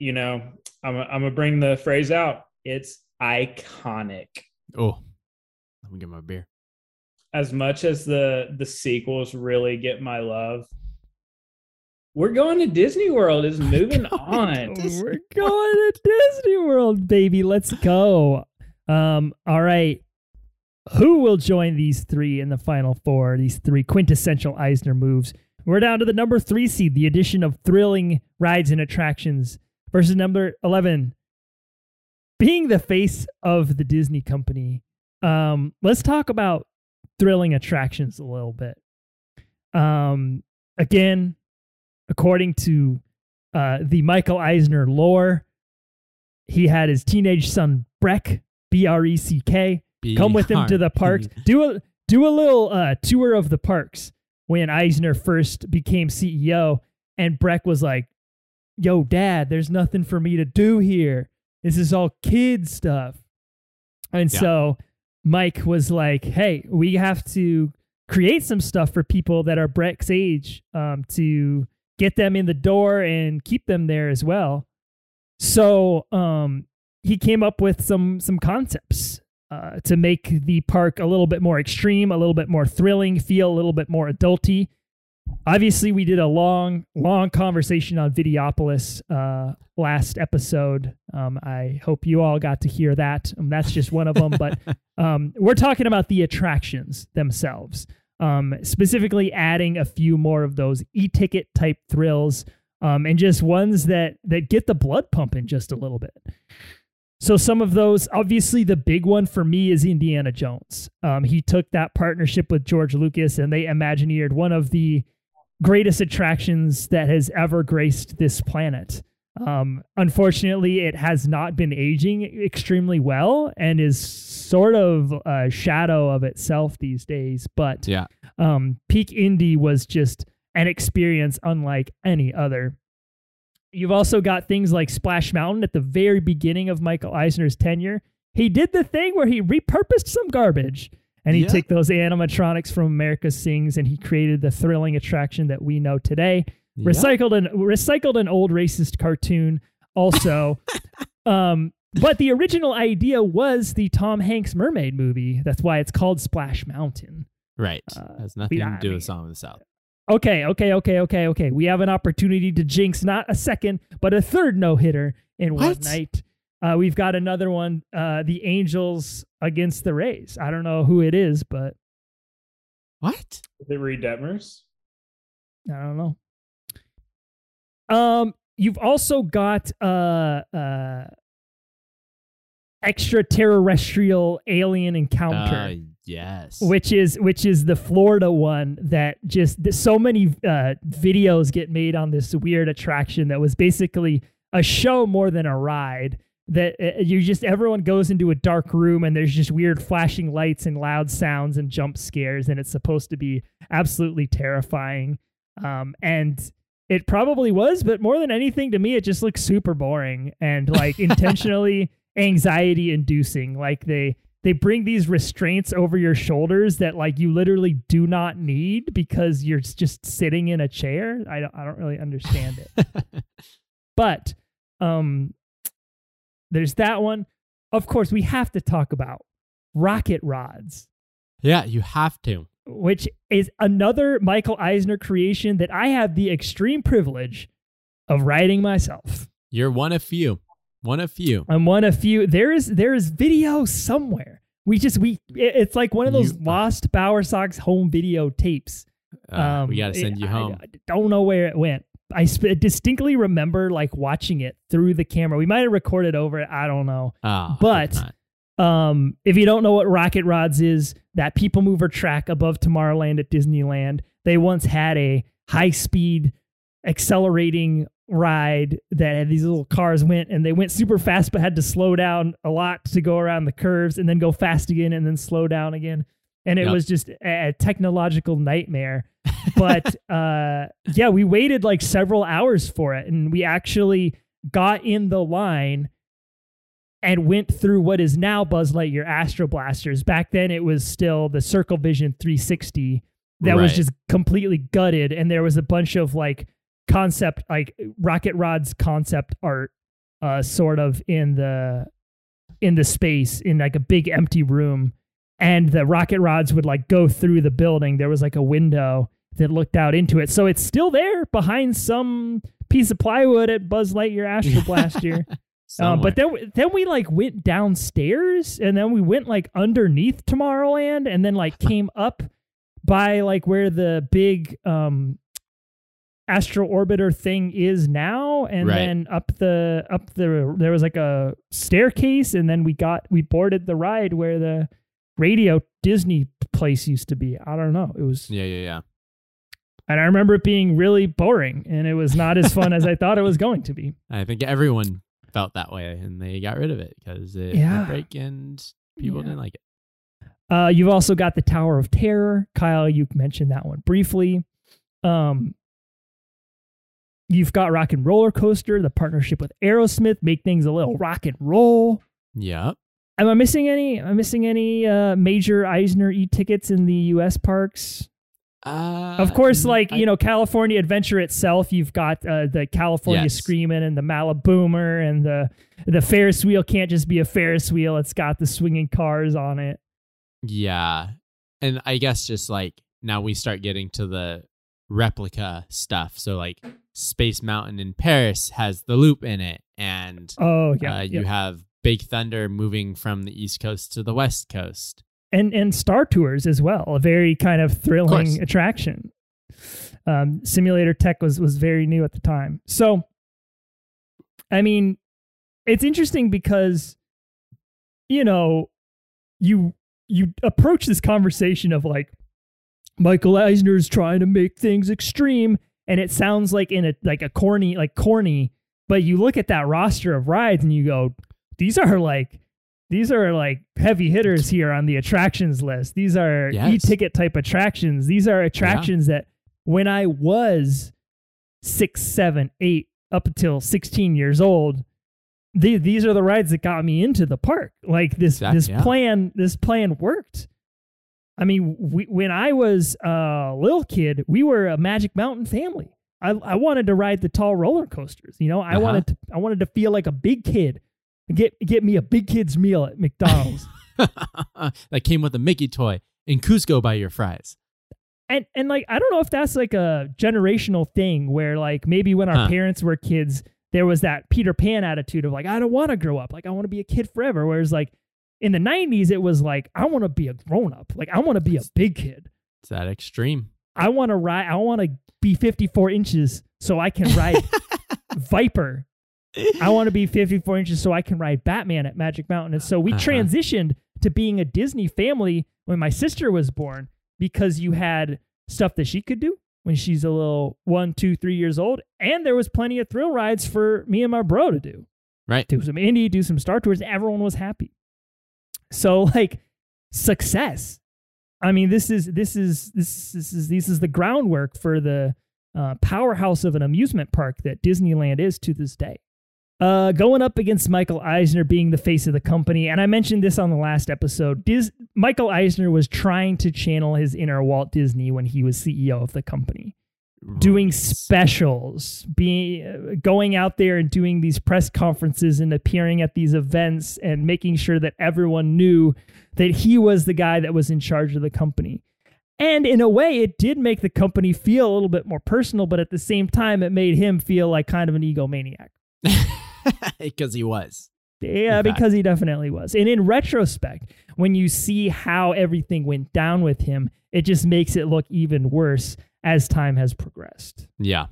you know, I'm I'm gonna bring the phrase out. It's iconic. Oh. Let me get my beer. As much as the the sequels really get my love, we're going to Disney World. Is moving on. We're going to Disney World, baby. Let's go. Um, all right. Who will join these three in the final four? These three quintessential Eisner moves. We're down to the number three seed, the addition of thrilling rides and attractions, versus number 11, being the face of the Disney company. Um, let's talk about thrilling attractions a little bit. Um, again, according to uh, the Michael Eisner lore, he had his teenage son Breck, B R E C K, come with him to the parks. Do a do a little uh, tour of the parks. when Eisner first became CEO, and Breck was like, "Yo, Dad, there's nothing for me to do here. This is all kid stuff." And Yeah. so Mike was like, "Hey, we have to create some stuff for people that are Breck's age um, to get them in the door and keep them there as well." So um, he came up with some some concepts uh, to make the park a little bit more extreme, a little bit more thrilling, feel a little bit more adulty. Obviously, we did a long, long conversation on Videopolis uh, last episode. Um, I hope you all got to hear that. Um, that's just one of them, but um, we're talking about the attractions themselves, um, specifically adding a few more of those e-ticket type thrills, um, and just ones that that get the blood pumping just a little bit. So some of those, obviously, the big one for me is Indiana Jones. Um, he took that partnership with George Lucas, and they imagineered one of the greatest attractions that has ever graced this planet. Um, unfortunately, it has not been aging extremely well and is sort of a shadow of itself these days. But Yeah. um, Peak Indy was just an experience unlike any other. You've also got things like Splash Mountain at the very beginning of Michael Eisner's tenure. He did the thing where he repurposed some garbage and he Yeah. took those animatronics from America Sings and he created the thrilling attraction that we know today. Yeah. Recycled an recycled an old racist cartoon also. um but the original idea was the Tom Hanks mermaid movie. That's why it's called Splash Mountain. Right. Uh, Has nothing to I do mean- with Song of the South. Okay, okay, okay, okay, okay. We have an opportunity to jinx not a second, but a third no hitter in one night. Uh, we've got another one, uh, the Angels against the Rays. I don't know who it is, but What? The Reid Detmers. I don't know. Um, you've also got uh uh extraterrestrial alien encounter. Uh, yes. which is which is the Florida one that just so many uh, videos get made on this weird attraction that was basically a show more than a ride. That uh, you just everyone goes into a dark room and there's just weird flashing lights and loud sounds and jump scares and it's supposed to be absolutely terrifying. Um, and it probably was, but more than anything, to me, it just looks super boring and like intentionally anxiety inducing. Like they they bring these restraints over your shoulders that like you literally do not need because you're just sitting in a chair. I don't I don't really understand it. but um there's that one. Of course, we have to talk about rocket rods yeah, you have to. which is another Michael Eisner creation that I have the extreme privilege of writing myself. You're one of few. One of few. I'm one of few. There is there is video somewhere. We just we it's like one of those You- lost Bower Sox home video tapes. Uh, we got to send you I- home. I don't know where it went. I sp- distinctly remember like watching it through the camera. We might have recorded over it. I don't know. Ah, but- Um, if you don't know what Rocket Rods is, that people mover track above Tomorrowland at Disneyland. They once had a high speed accelerating ride that had these little cars went and they went super fast but had to slow down a lot to go around the curves and then go fast again and then slow down again. And it Yep. was just a technological nightmare. But uh yeah, we waited like several hours for it and we actually got in the line and went through what is now Buzz Lightyear Astro Blasters. Back then, it was still the Circle Vision 360 that was just completely gutted, and there was a bunch of like concept, like Rocket Rod's concept art, uh, sort of in the in the space in like a big empty room, and the Rocket Rods would like go through the building. There was like a window that looked out into it, so it's still there behind some piece of plywood at Buzz Lightyear Astro Blaster. Um, but then then we like went downstairs and then we went like underneath Tomorrowland and then like came up by like where the big um astro orbiter thing is now and Right. then up the up the there was like a staircase and then we got we boarded the ride where the radio Disney place used to be. I don't know. It was yeah, yeah, yeah. And I remember it being really boring and it was not as fun as I thought it was going to be. I think everyone felt that way, and they got rid of it because it Yeah. break and people Yeah. didn't like it. Uh, you've also got the Tower of Terror. Kyle, you mentioned that one briefly. Um, you've got Rock and Roller Coaster, the partnership with Aerosmith, make things a little rock and roll. Yep. Am I missing any? Am I missing any uh, major Eisner e tickets in the U.S. parks? Uh, Of course, like I- you know, California Adventure itself, you've got uh, the California Yes. Screamin' and the Maliboomer, and the the Ferris wheel can't just be a Ferris wheel; it's got the swinging cars on it. Yeah. And I guess just like now we start getting to the replica stuff. So like Space Mountain in Paris has the loop in it and Oh yeah, uh, yeah. you have Big Thunder moving from the East Coast to the West Coast. And and Star Tours as well, a very kind of thrilling attraction. Um, simulator tech was was very new at the time, so I mean, it's interesting because you know you you approach this conversation of like Michael Eisner's trying to make things extreme, and it sounds like in a like a corny like corny, but you look at that roster of rides and you go, these are like these are like heavy hitters here on the attractions list. These are Yes. e-ticket type attractions. These are attractions that when I was six, seven, eight, up until 16 years old, the, these are the rides that got me into the park. Like this, this yeah. plan, this plan worked. I mean, we, when I was a little kid, we were a Magic Mountain family. I, I wanted to ride the tall roller coasters. You know, I Uh-huh. wanted to, I wanted to feel like a big kid. Get get me a big kid's meal at McDonald's. that came with a Mickey toy and Kuzco by your fries. and and like I don't know if that's like a generational thing where like maybe when our Huh. parents were kids, there was that Peter Pan attitude of like I don't want to grow up, like I want to be a kid forever. Whereas like in the '90s, it was like I want to be a grown up, like I want to be a big kid. It's that extreme. I want to ride. I want to be 54 inches so I can ride Viper. I want to be 54 inches so I can ride Batman at Magic Mountain. And so we Uh-huh. transitioned to being a Disney family when my sister was born because you had stuff that she could do when she's a little one, two, three years old. And there was plenty of thrill rides for me and my bro to do. Right. Do some Indy, do some Star Tours. Everyone was happy. So like success. I mean, this is this is this this is this is the groundwork for the uh, powerhouse of an amusement park that Disneyland is to this day. Uh, going up against Michael Eisner being the face of the company, and I mentioned this on the last episode. Dis- Michael Eisner was trying to channel his inner Walt Disney when he was CEO of the company doing specials, being uh, going out there and doing these press conferences and appearing at these events and making sure that everyone knew that he was the guy that was in charge of the company. And in a way, it did make the company feel a little bit more personal, but at the same time, it made him feel like kind of an egomaniac. because he was. Yeah, because he definitely was. And in retrospect, when you see how everything went down with him, it just makes it look even worse as time has progressed. Yeah.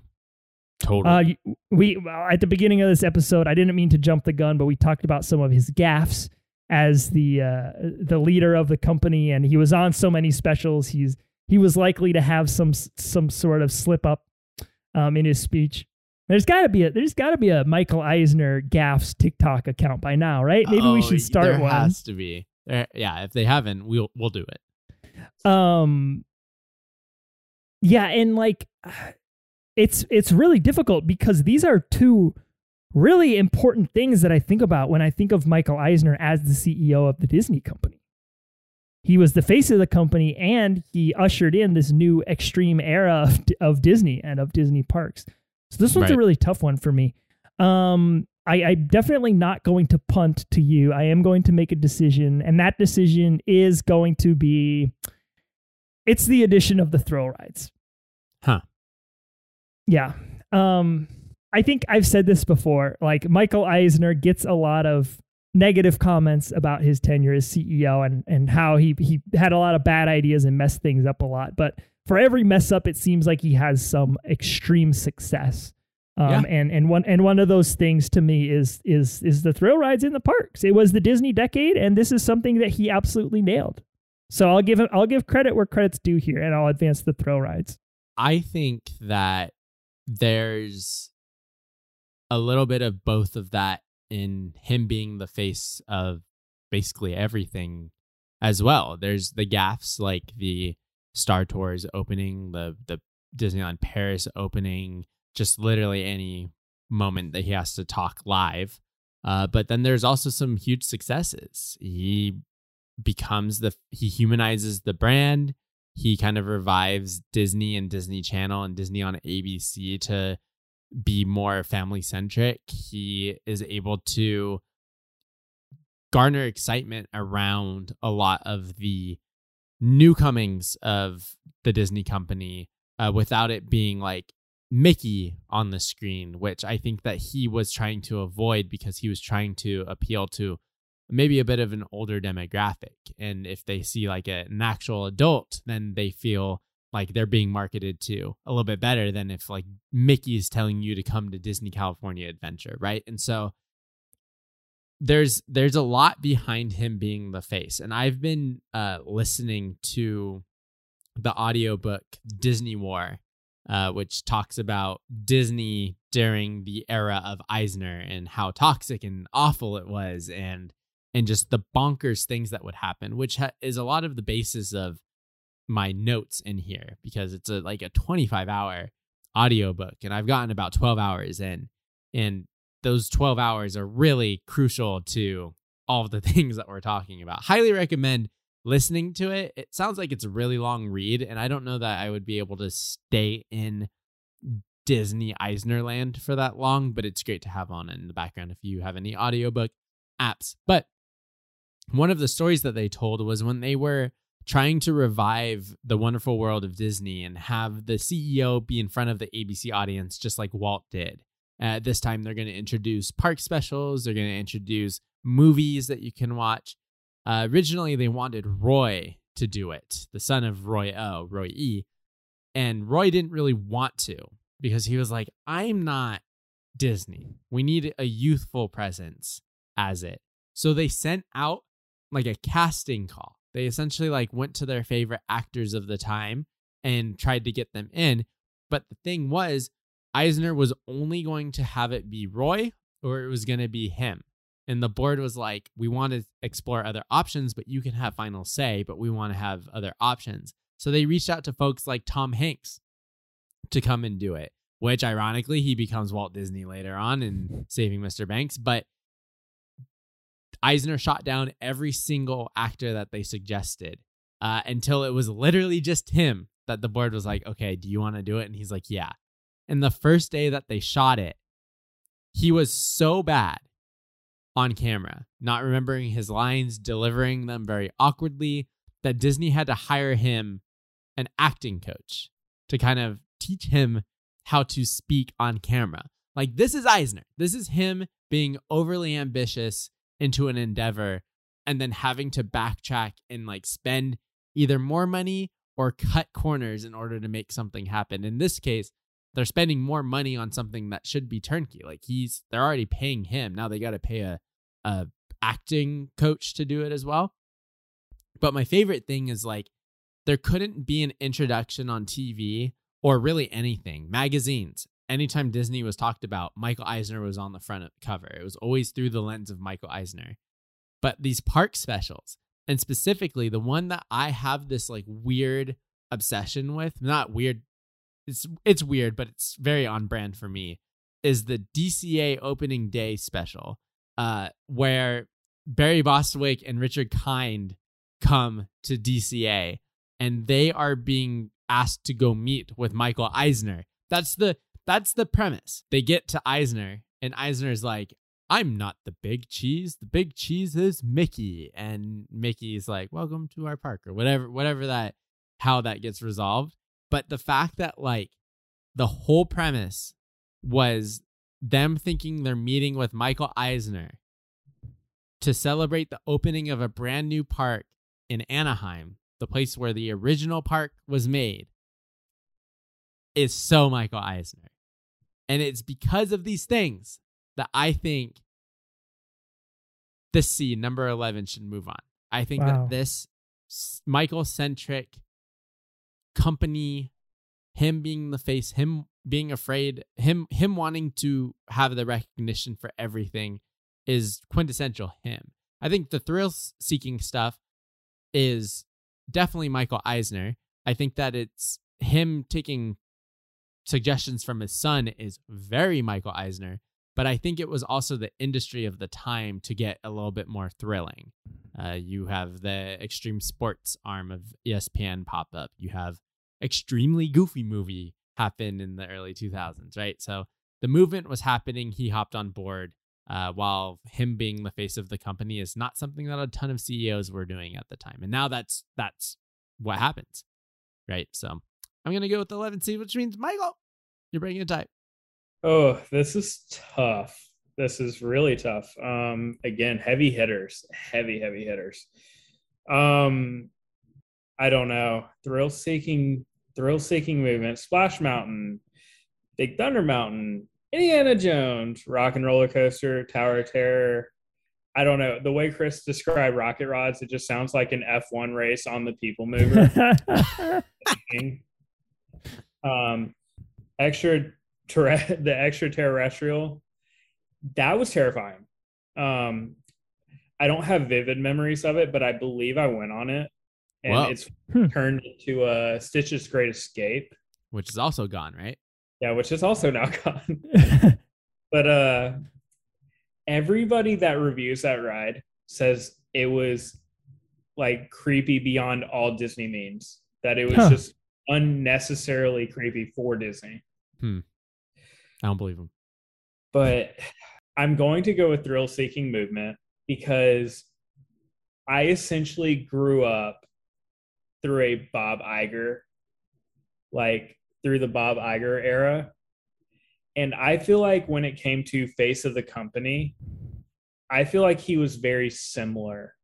Totally. Uh, we at the beginning of this episode, I didn't mean to jump the gun, but we talked about some of his gaffes as the uh, the leader of the company, and he was on so many specials. He's he was likely to have some some sort of slip up um, in his speech. There's got to be a there's got to be a Michael Eisner gaffes TikTok account by now, right? Maybe we Oh, should start there one. has to be. There, yeah, if they haven't, we'll we'll do it. um yeah and like it's it's really difficult because these are two really important things that i think about when i think of michael eisner as the ceo of the disney company he was the face of the company and he ushered in this new extreme era of, of disney and of disney parks so this one's a really tough one for me um I, I'm definitely not going to punt to you. I am going to make a decision, and that decision is going to be it's the addition of the thrill rides. Huh. Yeah. Um I think I've said this before. Like Michael Eisner gets a lot of negative comments about his tenure as CEO and and how he he had a lot of bad ideas and messed things up a lot. But for every mess up, it seems like he has some extreme success. Um, Yeah. and and one and one of those things to me is is is the thrill rides in the parks. It was the Disney decade, and this is something that he absolutely nailed. So I'll give him I'll give credit where credit's due here, and I'll advance the thrill rides. I think that there's a little bit of both of that in him being the face of basically everything as well. There's the gaffs like the Star Tours opening, the the Disneyland Paris opening, just literally any moment that he has to talk live. Uh, but then there's also some huge successes. He becomes the he humanizes the brand. He kind of revives Disney and Disney Channel and Disney on ABC to be more family centric. He is able to garner excitement around a lot of the new comings of the Disney company uh, without it being like Mickey on the screen, which I think that he was trying to avoid because he was trying to appeal to maybe a bit of an older demographic. And if they see like a, an actual adult, then they feel like they're being marketed to a little bit better than if like Mickey is telling you to come to Disney California Adventure, right? And so there's there's a lot behind him being the face. And I've been uh listening to the audiobook Disney War, uh, which talks about Disney during the era of Eisner and how toxic and awful it was and and just the bonkers things that would happen, which ha- is a lot of the basis of my notes in here because it's a like a 25 hour audiobook and I've gotten about 12 hours in and those 12 hours are really crucial to all of the things that we're talking about. Highly recommend listening to it. It sounds like it's a really long read and I don't know that I would be able to stay in Disney Eisnerland for that long, but it's great to have on in the background if you have any audiobook apps. But one of the stories that they told was when they were trying to revive the wonderful world of Disney and have the CEO be in front of the ABC audience just like Walt did. Uh, this time they're going to introduce park specials, they're going to introduce movies that you can watch. Uh, originally, they wanted Roy to do it, the son of Roy O, Roy E. And Roy didn't really want to because he was like, I'm not Disney. We need a youthful presence as it. So they sent out like a casting call they essentially like went to their favorite actors of the time and tried to get them in. But the thing was, Eisner was only going to have it be Roy or it was going to be him. And the board was like, we want to explore other options, but you can have final say, but we want to have other options. So they reached out to folks like Tom Hanks to come and do it, which ironically, he becomes Walt Disney later on in Saving Mr. Banks. But Eisner shot down every single actor that they suggested uh, until it was literally just him that the board was like, okay, do you want to do it? And he's like, yeah. And the first day that they shot it, he was so bad on camera, not remembering his lines, delivering them very awkwardly, that Disney had to hire him an acting coach to kind of teach him how to speak on camera. Like, this is Eisner. This is him being overly ambitious into an endeavor and then having to backtrack and like spend either more money or cut corners in order to make something happen. In this case, they're spending more money on something that should be turnkey. Like he's they're already paying him. Now they got to pay a a acting coach to do it as well. But my favorite thing is like there couldn't be an introduction on TV or really anything. Magazines, anytime Disney was talked about, Michael Eisner was on the front cover. It was always through the lens of Michael Eisner. But these park specials, and specifically the one that I have this like weird obsession with, not weird, it's it's weird, but it's very on brand for me, is the DCA opening day special, uh, where Barry Bostwick and Richard Kind come to DCA and they are being asked to go meet with Michael Eisner. That's the that's the premise. They get to Eisner, and Eisner's like, I'm not the big cheese. The big cheese is Mickey. And Mickey's like, Welcome to our park, or whatever, whatever that how that gets resolved. But the fact that like the whole premise was them thinking they're meeting with Michael Eisner to celebrate the opening of a brand new park in Anaheim, the place where the original park was made, is so Michael Eisner. And it's because of these things that I think the scene, number 11, should move on. I think wow. that this Michael centric company, him being the face, him being afraid, him him wanting to have the recognition for everything is quintessential him. I think the thrill seeking stuff is definitely Michael Eisner. I think that it's him taking suggestions from his son is very Michael Eisner, but I think it was also the industry of the time to get a little bit more thrilling. Uh, you have the extreme sports arm of ESPN pop up. You have extremely goofy movie happened in the early 2000s, right? So the movement was happening. He hopped on board. Uh, while him being the face of the company is not something that a ton of CEOs were doing at the time, and now that's that's what happens, right? So I'm gonna go with the 11 C, which means Michael, you're breaking a tie. Oh, this is tough. This is really tough. Um, again, heavy hitters, heavy, heavy hitters. Um, I don't know. Thrill seeking, thrill seeking movement, Splash Mountain, Big Thunder Mountain, Indiana Jones, Rock and Roller Coaster, Tower of Terror. I don't know. The way Chris described rocket rods, it just sounds like an F1 race on the People Mover. um, extra terre- the extraterrestrial that was terrifying um i don't have vivid memories of it but i believe i went on it and Wow. it's Hmm. turned into a stitch's great escape which is also gone, right? yeah which is also now gone but uh everybody that reviews that ride says it was like creepy beyond all disney means that it was Huh. just unnecessarily creepy for disney Hmm. I don't believe him. but I'm going to go with thrill seeking movement because I essentially grew up through a Bob Iger, like through the Bob Iger era. And I feel like when it came to face of the company, I feel like he was very similar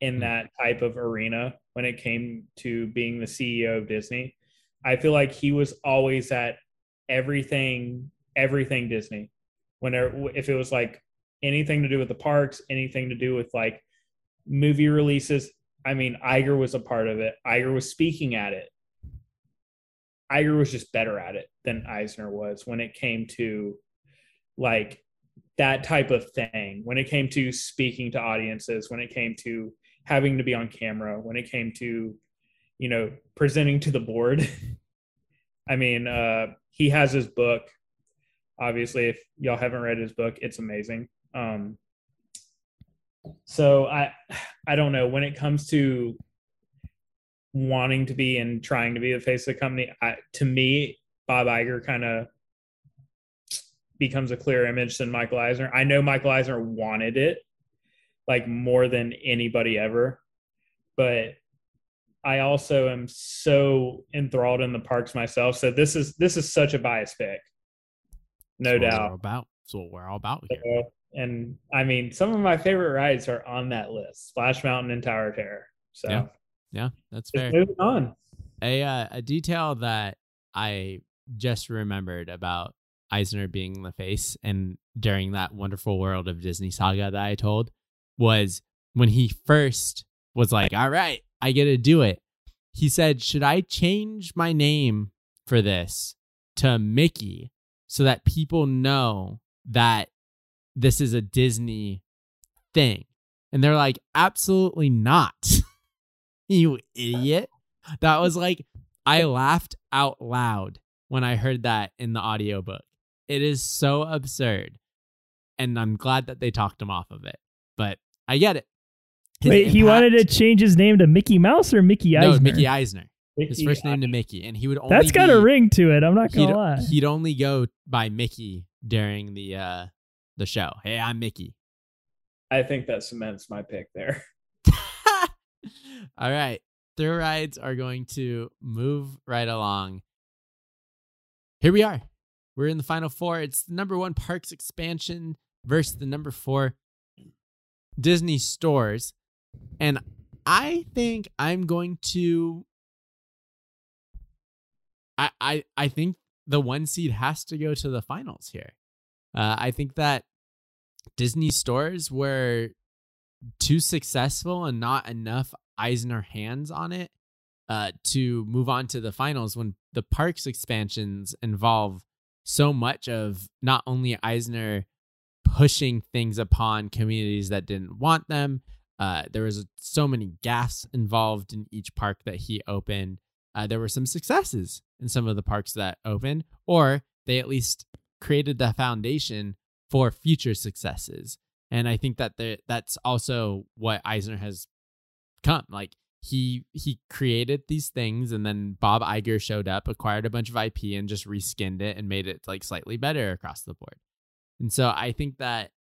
in hmm. that type of arena when it came to being the CEO of Disney. I feel like he was always at everything everything Disney. Whenever if it was like anything to do with the parks, anything to do with like movie releases, I mean Iger was a part of it. Iger was speaking at it. Iger was just better at it than Eisner was when it came to like that type of thing. When it came to speaking to audiences, when it came to having to be on camera, when it came to you know presenting to the board. I mean, uh, he has his book. Obviously, if y'all haven't read his book, it's amazing. Um, so I, I don't know when it comes to wanting to be and trying to be the face of the company. I, to me, Bob Iger kind of becomes a clear image than Michael Eisner. I know Michael Eisner wanted it like more than anybody ever, but I also am so enthralled in the parks myself. So this is this is such a bias pick, no That's what We're doubt. about. That's what we're all about here. So, and I mean, some of my favorite rides are on that list: Splash Mountain and Tower Terror. So Yeah. Yeah, that's fair. moving on. A uh, a detail that I just remembered about Eisner being the face and during that wonderful world of Disney saga that I told was when he first was like, "All right, I get to do it." He said, "Should I change my name for this to Mickey so that people know that this is a Disney thing?" And they're like, "Absolutely not." you idiot. That was like I laughed out loud when I heard that in the audiobook. It is so absurd. And I'm glad that they talked him off of it. But I get it. His Wait, he wanted to change his name to Mickey Mouse or Mickey Eisner? No, Mickey Eisner. His first name to Mickey. And he would only That's got be- a ring to it. I'm not He'd, gonna lie. he'd only go by Mickey during the uh the show. Hey, I'm Mickey. I think that cements my pick there. All right. Thrill rides are going to move right along. Here we are. We're in the final four. It's the number one parks expansion versus the number four Disney stores. And I think I'm going to I I I think the one seed has to go to the finals here. Uh, I think that Disney stores were too successful and not enough Eisner hands on it uh, to move on to the finals when the parks expansions involve so much of not only Eisner pushing things upon communities that didn't want them, Uh, there was so many gaffes involved in each park that he opened. Uh, there were some successes in some of the parks that opened, or they at least created the foundation for future successes. And I think that there, that's also what Eisner has come. Like he he created these things, and then Bob Iger showed up, acquired a bunch of IP, and just reskinned it and made it like slightly better across the board. And so I think that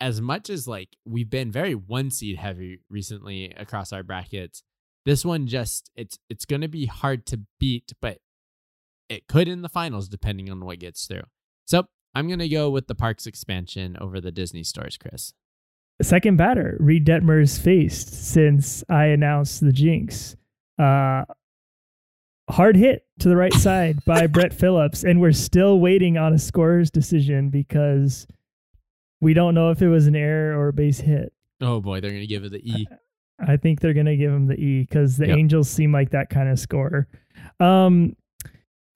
as much as like we've been very one seed heavy recently across our brackets, this one just it's it's going to be hard to beat, but it could in the finals depending on what gets through. So I'm going to go with the parks expansion over the Disney stores, Chris. Second batter, Reid Detmers faced since I announced the jinx. Uh, hard hit to the right side by Brett Phillips, and we're still waiting on a scorer's decision because we don't know if it was an error or a base hit. Oh boy, they're going to give it the E. I think they're going to give him the E because the Yep. Angels seem like that kind of scorer. Um,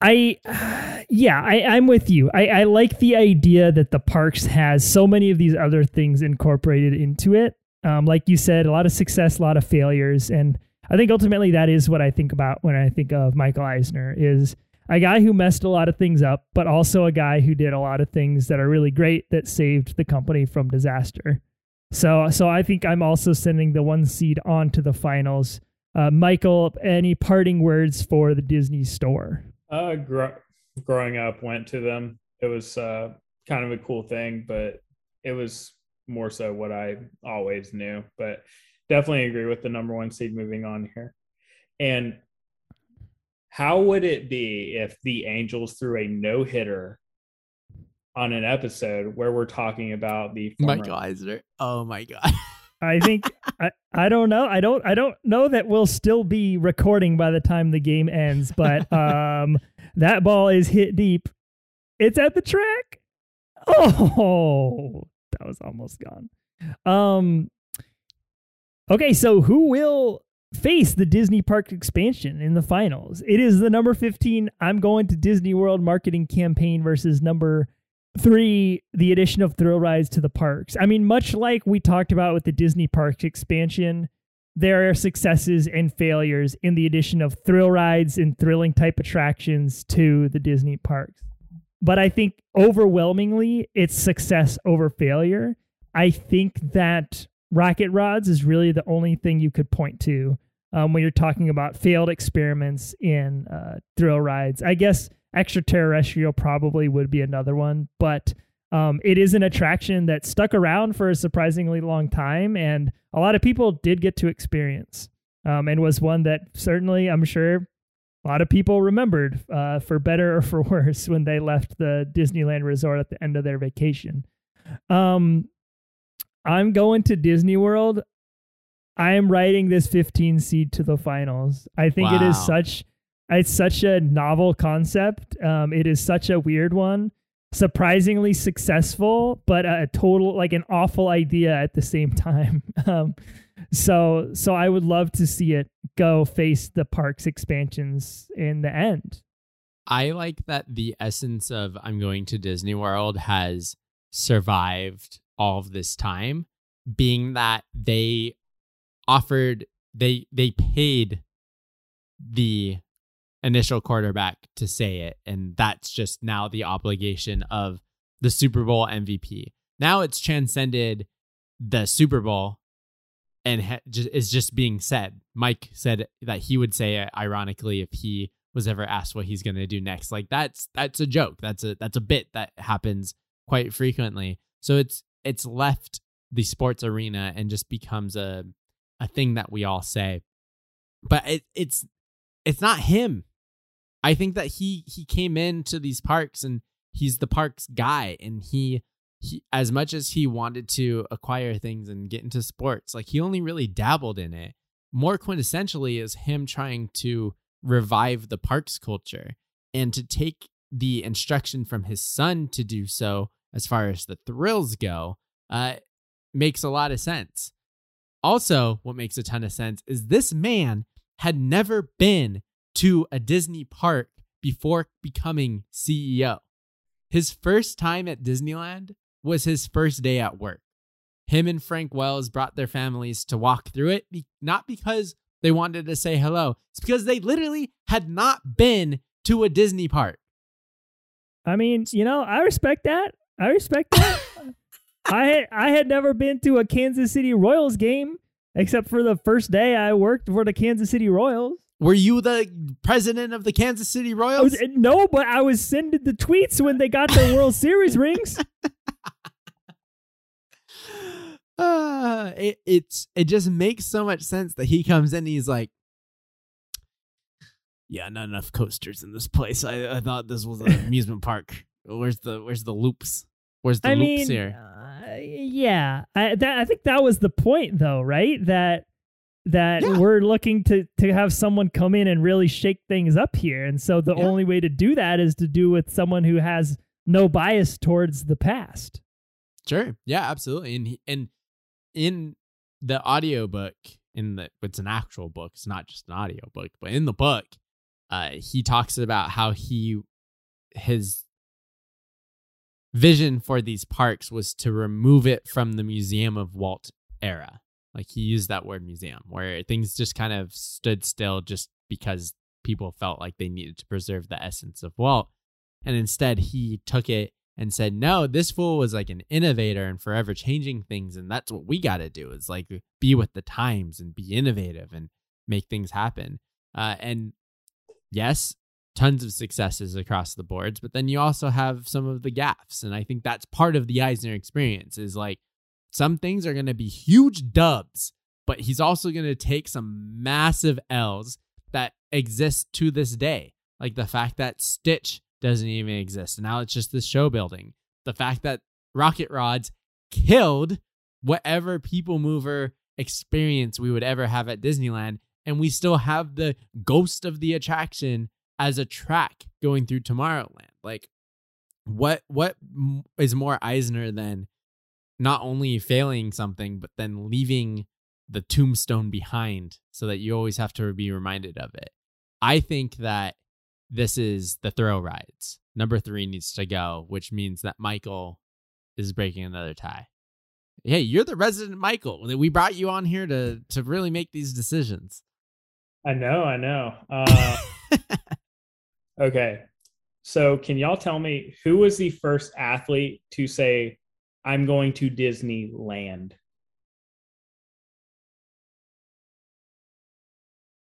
I, yeah, I, I'm with you. I, I like the idea that the parks has so many of these other things incorporated into it. Um, like you said, a lot of success, a lot of failures, and I think ultimately that is what I think about when I think of Michael Eisner is a guy who messed a lot of things up, but also a guy who did a lot of things that are really great that saved the company from disaster. So, so I think I'm also sending the one seed on to the finals. Uh, Michael, any parting words for the Disney store? Uh, gr- growing up, went to them. It was uh, kind of a cool thing, but it was more so what I always knew. But definitely agree with the number one seed moving on here. And how would it be if the Angels threw a no hitter on an episode where we're talking about the former- Michael Eisner. Oh my god. I think I, I don't know. I don't I don't know that we'll still be recording by the time the game ends, but um that ball is hit deep. It's at the track. Oh, that was almost gone. Um Okay, so who will face the Disney Park expansion in the finals? It is the number 15 I'm going to Disney World marketing campaign versus number three, the addition of thrill rides to the parks. I mean, much like we talked about with the Disney Parks expansion, there are successes and failures in the addition of thrill rides and thrilling type attractions to the Disney parks. But I think overwhelmingly, it's success over failure. I think that Rocket Rods is really the only thing you could point to um, when you're talking about failed experiments in uh, thrill rides. I guess extraterrestrial probably would be another one, but um, it is an attraction that stuck around for a surprisingly long time, and a lot of people did get to experience, um, and was one that certainly I'm sure a lot of people remembered uh, for better or for worse when they left the Disneyland resort at the end of their vacation. Um, I'm going to Disney World. I am writing this 15 seed to the finals. I think it is such it's such a novel concept. Um, it is such a weird one, surprisingly successful, but a total like an awful idea at the same time. Um, so so I would love to see it go face the parks expansions in the end. I like that the essence of I'm going to Disney World has survived all of this time, being that they offered they they paid the initial quarterback to say it, and that's just now the obligation of the Super Bowl MVP. Now it's transcended the Super Bowl and ha- just, is just being said. Mike said that he would say it ironically if he was ever asked what he's going to do next. Like that's that's a joke. That's a that's a bit that happens quite frequently. So it's it's left the sports arena and just becomes a a thing that we all say. But it, it's it's not him. I think that he he came into these parks and he's the parks guy and he he as much as he wanted to acquire things and get into sports, like he only really dabbled in it. More quintessentially is him trying to revive the parks culture and to take the instruction from his son to do so as far as the thrills go uh makes a lot of sense also what makes a ton of sense is this man had never been to a disney park before becoming ceo his first time at disneyland was his first day at work him and Frank Wells brought their families to walk through it, not because they wanted to say hello. It's because they literally had not been to a Disney park. I mean, you know, I respect that. I respect that. I had, I had never been to a Kansas City Royals game except for the first day I worked for the Kansas City Royals. Were you the president of the Kansas City Royals? was, no, but I was sending the tweets when they got their World Series rings. uh, it it's it just makes so much sense that he comes in and he's like yeah not enough coasters in this place i, I thought this was an amusement park where's the where's the loops where's the I loops mean, here uh, yeah, I, that, I think that was the point, though, right? That that Yeah. we're looking to to have someone come in and really shake things up here, and so the Yeah. only way to do that is to do with someone who has no bias towards the past. sure yeah absolutely and he, and in the audiobook in the it's an actual book it's not just an audiobook but in the book uh he talks about how he his vision for these parks was to remove it from the museum of walt era like he used that word museum where things just kind of stood still just because people felt like they needed to preserve the essence of walt. And instead he took it and said no this fool was like an innovator and forever changing things and that's what we got to do is like be with the times and be innovative and make things happen. Uh, and yes tons of successes across the boards but then you also have some of the gaffes and i think that's part of the eisner experience is like some things are going to be huge dubs but he's also going to take some massive l's that exist to this day like the fact that stitch doesn't even exist and now it's just this show building the fact that rocket rods killed whatever people mover experience we would ever have at disneyland and we still have the ghost of the attraction as a track going through Tomorrowland. Like, what what is more Eisner than not only failing something but then leaving the tombstone behind so that you always have to be reminded of it. I think that this is the thrill rides. Number three needs to go, which means that Michael is breaking another tie. Hey, you're the resident Michael. We brought you on here to to really make these decisions. I know, I know. Uh, okay. So, can y'all tell me who was the first athlete to say, I'm going to Disneyland?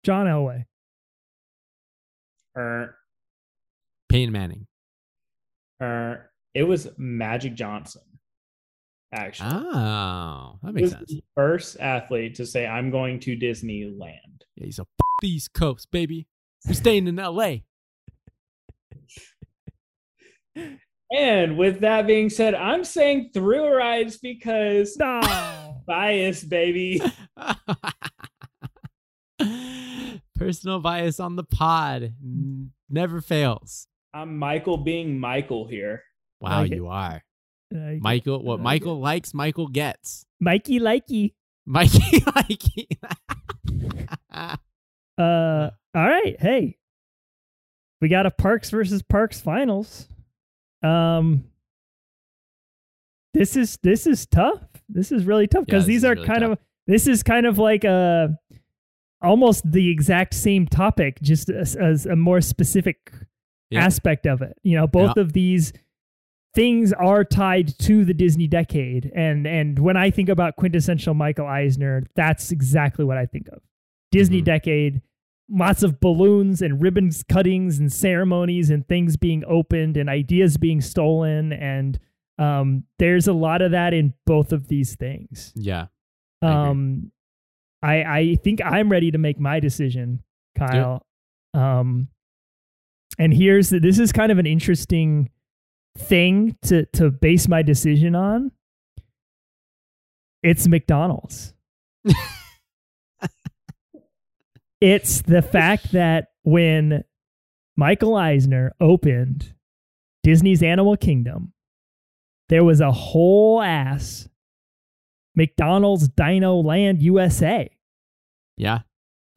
John Elway. Er, Peyton Manning. er, it was Magic Johnson, actually. Oh, that He makes was sense. the first athlete to say, I'm going to Disneyland. Yeah, he's a F- the East Coast, baby. We're staying in LA. And with that being said, I'm saying thrill rides because No. bias, baby. Personal bias on the pod never fails. I'm Michael being Michael here. Wow, Like it. you are. Uh, Michael, what like Michael likes, Michael gets. Mikey likey. Mikey, Mikey. Uh, all right. Hey, we got a Parks versus Parks finals. Um, this is this is tough. This is really tough because this these are really kind tough. of this is kind of like a almost the exact same topic, just as, as a more specific Yeah. aspect of it. You know, both of these things are tied to the Disney decade, and and when I think about quintessential Michael Eisner, that's exactly what I think of. Disney Mhm. decade, lots of balloons and ribbons cuttings and ceremonies and things being opened and ideas being stolen, and um, there's a lot of that in both of these things. yeah. I. Um, I I think I'm ready to make my decision, Kyle. Um, and here's the, this is kind of an interesting thing to to base my decision on. It's McDonald's. it's the fact that when Michael Eisner opened Disney's Animal Kingdom, there was a whole ass McDonald's Dino Land USA. Yeah.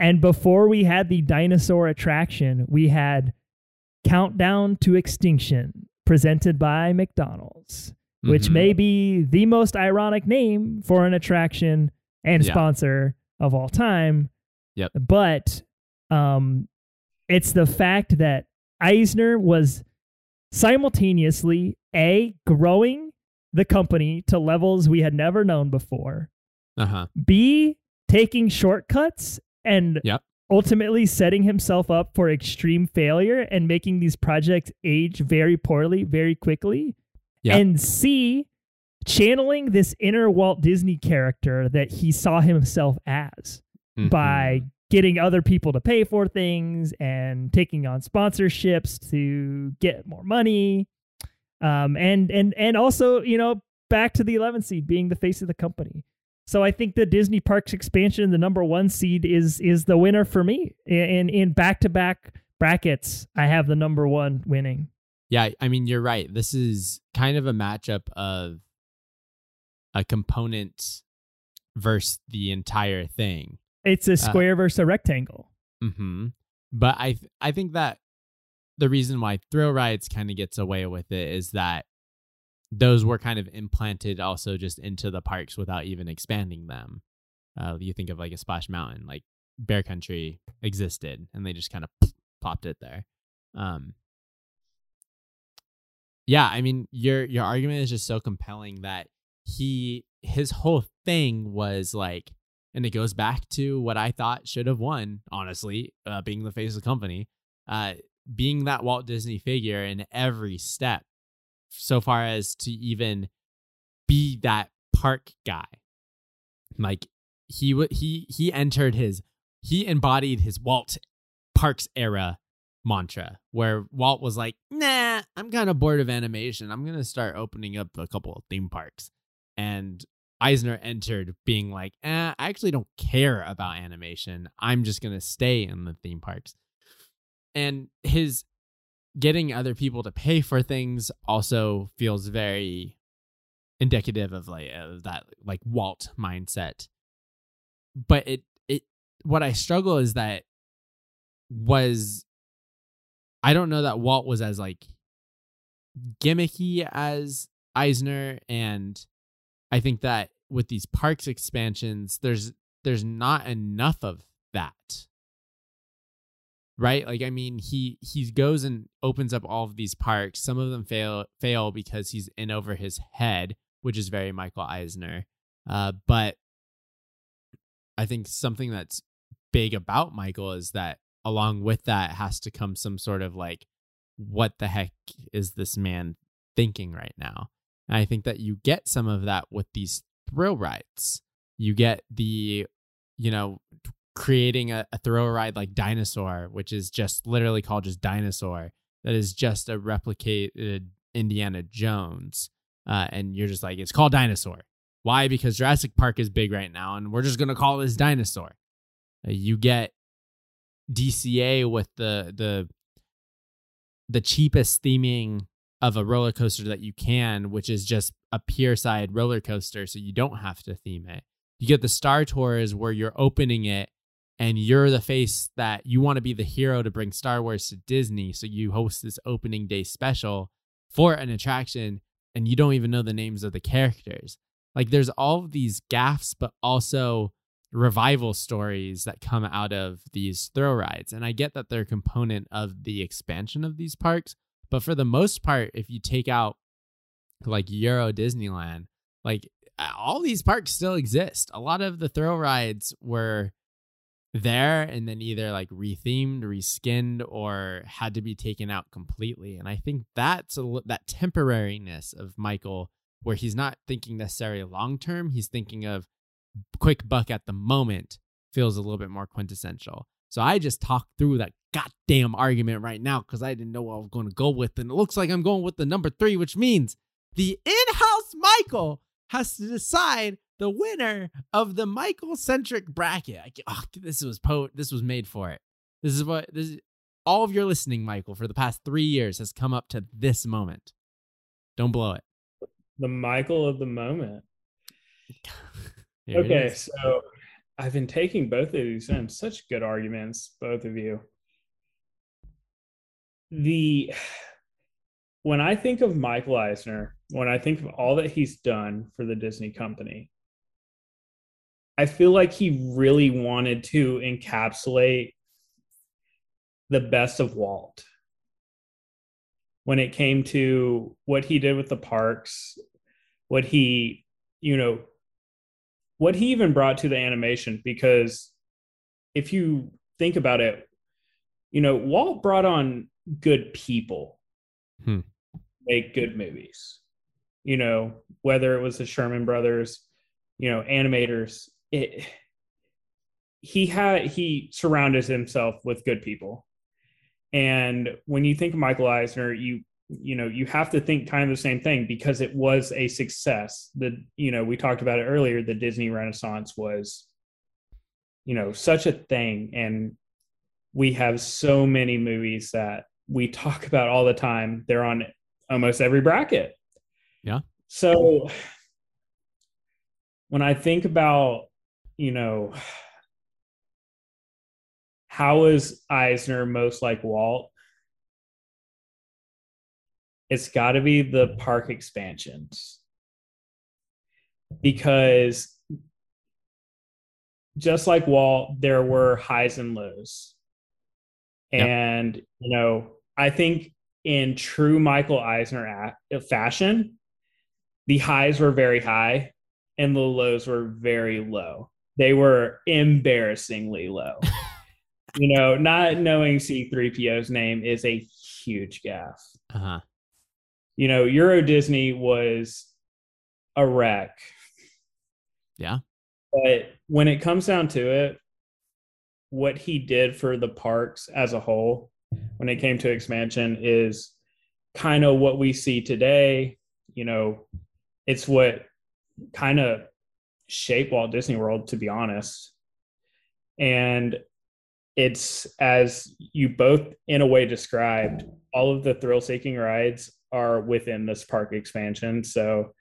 And before we had the dinosaur attraction, we had Countdown to Extinction presented by McDonald's. which Mhm. may be the most ironic name for an attraction and Yeah. sponsor of all time. Yep. But um, it's the fact that Eisner was simultaneously a growing the company to levels we had never known before. Uh-huh. B taking shortcuts and Yep. ultimately setting himself up for extreme failure and making these projects age very poorly very quickly. Yep. And C channeling this inner Walt Disney character that he saw himself as by Mhm. getting other people to pay for things and taking on sponsorships to get more money um and and and also you know back to the 11 seed being the face of the company so i think the disney parks expansion the number one seed is is the winner for me in in back-to-back brackets i have the number one winning Yeah, I mean you're right. This is kind of a matchup of a component versus the entire thing. It's a square versus a rectangle hmm But I th- I think that the reason why Thrill Rides kind of gets away with it is that those were kind of implanted also just into the parks without even expanding them. Uh, you think of like a Splash Mountain, like Bear Country existed, and they just kind of popped it there. Um, yeah, I mean your your argument is just so compelling that he his whole thing was like and it goes back to what I thought should have won, honestly, uh, being the face of the company, uh, being that Walt Disney figure in every step, so far as to even be that park guy. Like he he he entered his he embodied his Walt Parks era mantra where Walt was like, "Nah, I'm kind of bored of animation. I'm going to start opening up a couple of theme parks." And Eisner entered being like, eh, I actually don't care about animation. I'm just going to stay in the theme parks. And his getting other people to pay for things also feels very indicative of like of that like Walt mindset. But it it what I struggle is that was I don't know that Walt was as like gimmicky as Eisner and I think that with these parks expansions, there's there's not enough of that. Right? Like I mean, he he goes and opens up all of these parks. Some of them fail fail because he's in over his head, which is very Michael Eisner. Uh, but I think something that's big about Michael is that along with that has to come some sort of like, what the heck is this man thinking right now? And I think that you get some of that with these thrill rides. You get the, you know, creating a, a thrill ride like Dinosaur, which is just literally called just Dinosaur, that is just a replicated Indiana Jones. Uh, and you're just like, it's called Dinosaur. Why? Because Jurassic Park is big right now, and we're just going to call this Dinosaur. Uh, you get DCA with the the the cheapest theming of a roller coaster that you can, which is just a pier side roller coaster, so you don't have to theme it. You get the Star Tours where you're opening it and you're the face that you want to be the hero to bring Star Wars to Disney. So you host this opening day special for an attraction and you don't even know the names of the characters. Like there's all of these gaffs, but also revival stories that come out of these thrill rides. And I get that they're a component of the expansion of these parks, but for the most part, if you take out like Euro Disneyland, like all these parks still exist. A lot of the thrill rides were there and then either like rethemed, reskinned, or had to be taken out completely. And I think that's a, that temporariness of Michael, where he's not thinking necessarily long term, he's thinking of quick buck at the moment, feels a little bit more quintessential. So I just talked through that goddamn argument right now because I didn't know what I was going to go with. And it looks like I'm going with the number three, which means the in house Michael has to decide the winner of the Michael centric bracket. I, oh, this was po- this was made for it. This is what this is, all of your listening, Michael, for the past three years has come up to this moment. Don't blow it. The Michael of the moment. Okay, so I've been taking both of these in such good arguments, both of you. The when I think of Michael Eisner, when I think of all that he's done for the Disney company, I feel like he really wanted to encapsulate the best of Walt when it came to what he did with the parks, what he, you know, what he even brought to the animation. Because if you think about it, you know, Walt brought on good people Hmm. make good movies. You know, whether it was the Sherman brothers, you know, animators, it he had he surrounded himself with good people. And when you think of Michael Eisner, you you know, you have to think kind of the same thing because it was a success. The you know, we talked about it earlier, the Disney Renaissance was you know, such a thing and we have so many movies that we talk about all the time. They're on almost every bracket. Yeah. So when I think about, you know, how is Eisner most like Walt? It's got to be the park expansions. Because just like Walt, there were highs and lows. And, you know, I think in true Michael Eisner a- fashion, the highs were very high and the lows were very low. They were embarrassingly low. you know, not knowing C3PO's name is a huge gaffe. Uh-huh. You know, Euro Disney was a wreck. Yeah. But when it comes down to it, what he did for the parks as a whole, when it came to expansion, is kind of what we see today. You know, it's what kind of shaped Walt Disney World, to be honest. And it's as you both, in a way, described, all of the thrill seeking rides are within this park expansion. So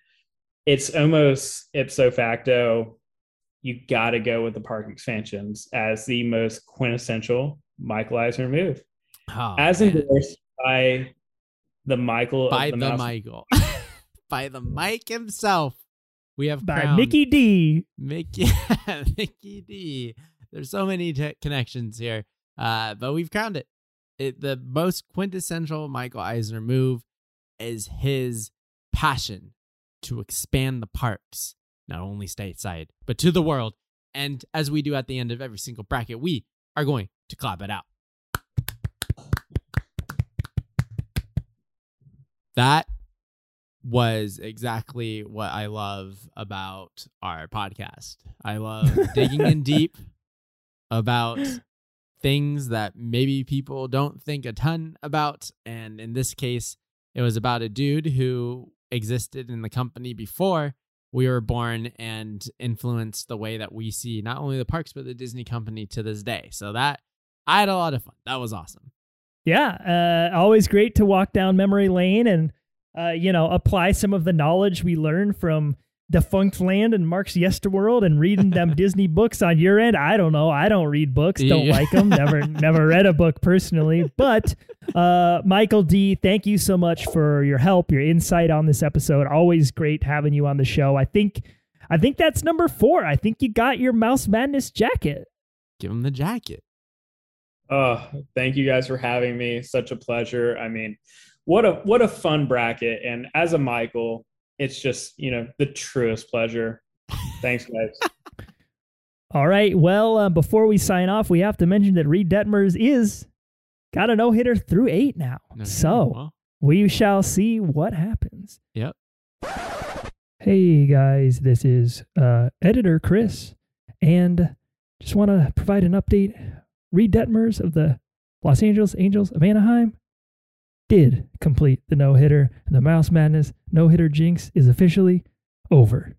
it's almost ipso facto you got to go with the park expansions as the most quintessential Michael Eisner move, Oh, as man. endorsed by the Michael by of the, the, Michael. by the Mike himself. We have By crowned Mickey D. Mickey Mickey D. There's so many t- connections here. Uh, but we've crowned it. it. The most quintessential Michael Eisner move is his passion to expand the parks, not only stateside, but to the world. And as we do at the end of every single bracket, we are going to clap it out. That was exactly what I love about our podcast. I love digging in deep about things that maybe people don't think a ton about. And in this case, it was about a dude who existed in the company before we were born and influenced the way that we see not only the parks, but the Disney company to this day. So that I had a lot of fun. That was awesome. Yeah, uh, always great to walk down memory lane and uh, you know apply some of the knowledge we learned from Defunctland and Mark's Yesterworld and reading them Disney books on your end. I don't know. I don't read books. Don't Yeah. like them. Never never read a book personally. But uh, Michael D, thank you so much for your help, your insight on this episode. Always great having you on the show. I think I think that's number four. I think you got your Mouse Madness jacket. Give him the jacket. Oh, thank you guys for having me. Such a pleasure. I mean, what a what a fun bracket. And as a Michael, it's just, you know, the truest pleasure. Thanks, guys. All right. Well, uh, before we sign off, we have to mention that Reid Detmers is got a no hitter through eight now. Okay, So well, we shall see what happens. Yep. Hey guys, this is uh, editor Chris, and just want to provide an update. Reid Detmers of the Los Angeles Angels of Anaheim did complete the no hitter, and the Mouse Madness no hitter jinx is officially over.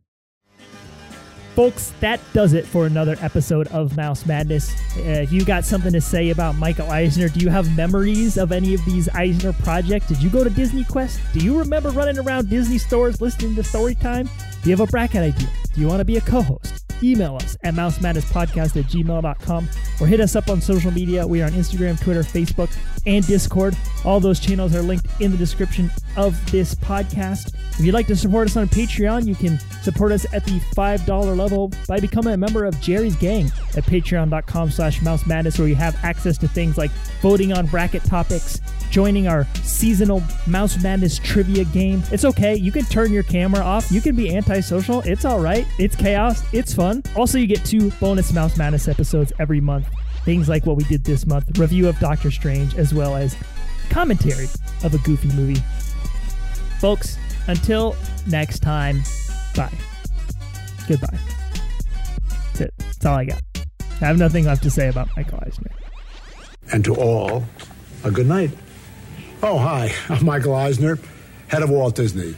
Folks, that does it for another episode of Mouse Madness. Uh, if you got something to say about Michael Eisner, do you have memories of any of these Eisner projects? Did you go to DisneyQuest? Do you remember running around Disney stores listening to Storytime? Do you have a bracket idea? Do you want to be a co host? Email us at mousemadnesspodcast at gmail.com or hit us up on social media. We are on Instagram, Twitter, Facebook, and Discord. All those channels are linked in the description of this podcast. If you'd like to support us on Patreon, you can support us at the $5 level by becoming a member of Jerry's Gang at patreon.com slash mouse madness, where you have access to things like voting on bracket topics, joining our seasonal Mouse Madness trivia game. It's okay. You can turn your camera off. You can be antisocial. It's all right. It's chaos. It's fun. Also, you get two bonus Mouse Madness episodes every month. Things like what we did this month, review of Doctor Strange, as well as commentary of a goofy movie. Folks, until next time, bye. Goodbye. That's it. That's all I got. I have nothing left to say about Michael Eisner. And to all, a good night. Oh, hi. I'm Michael Eisner, head of Walt Disney.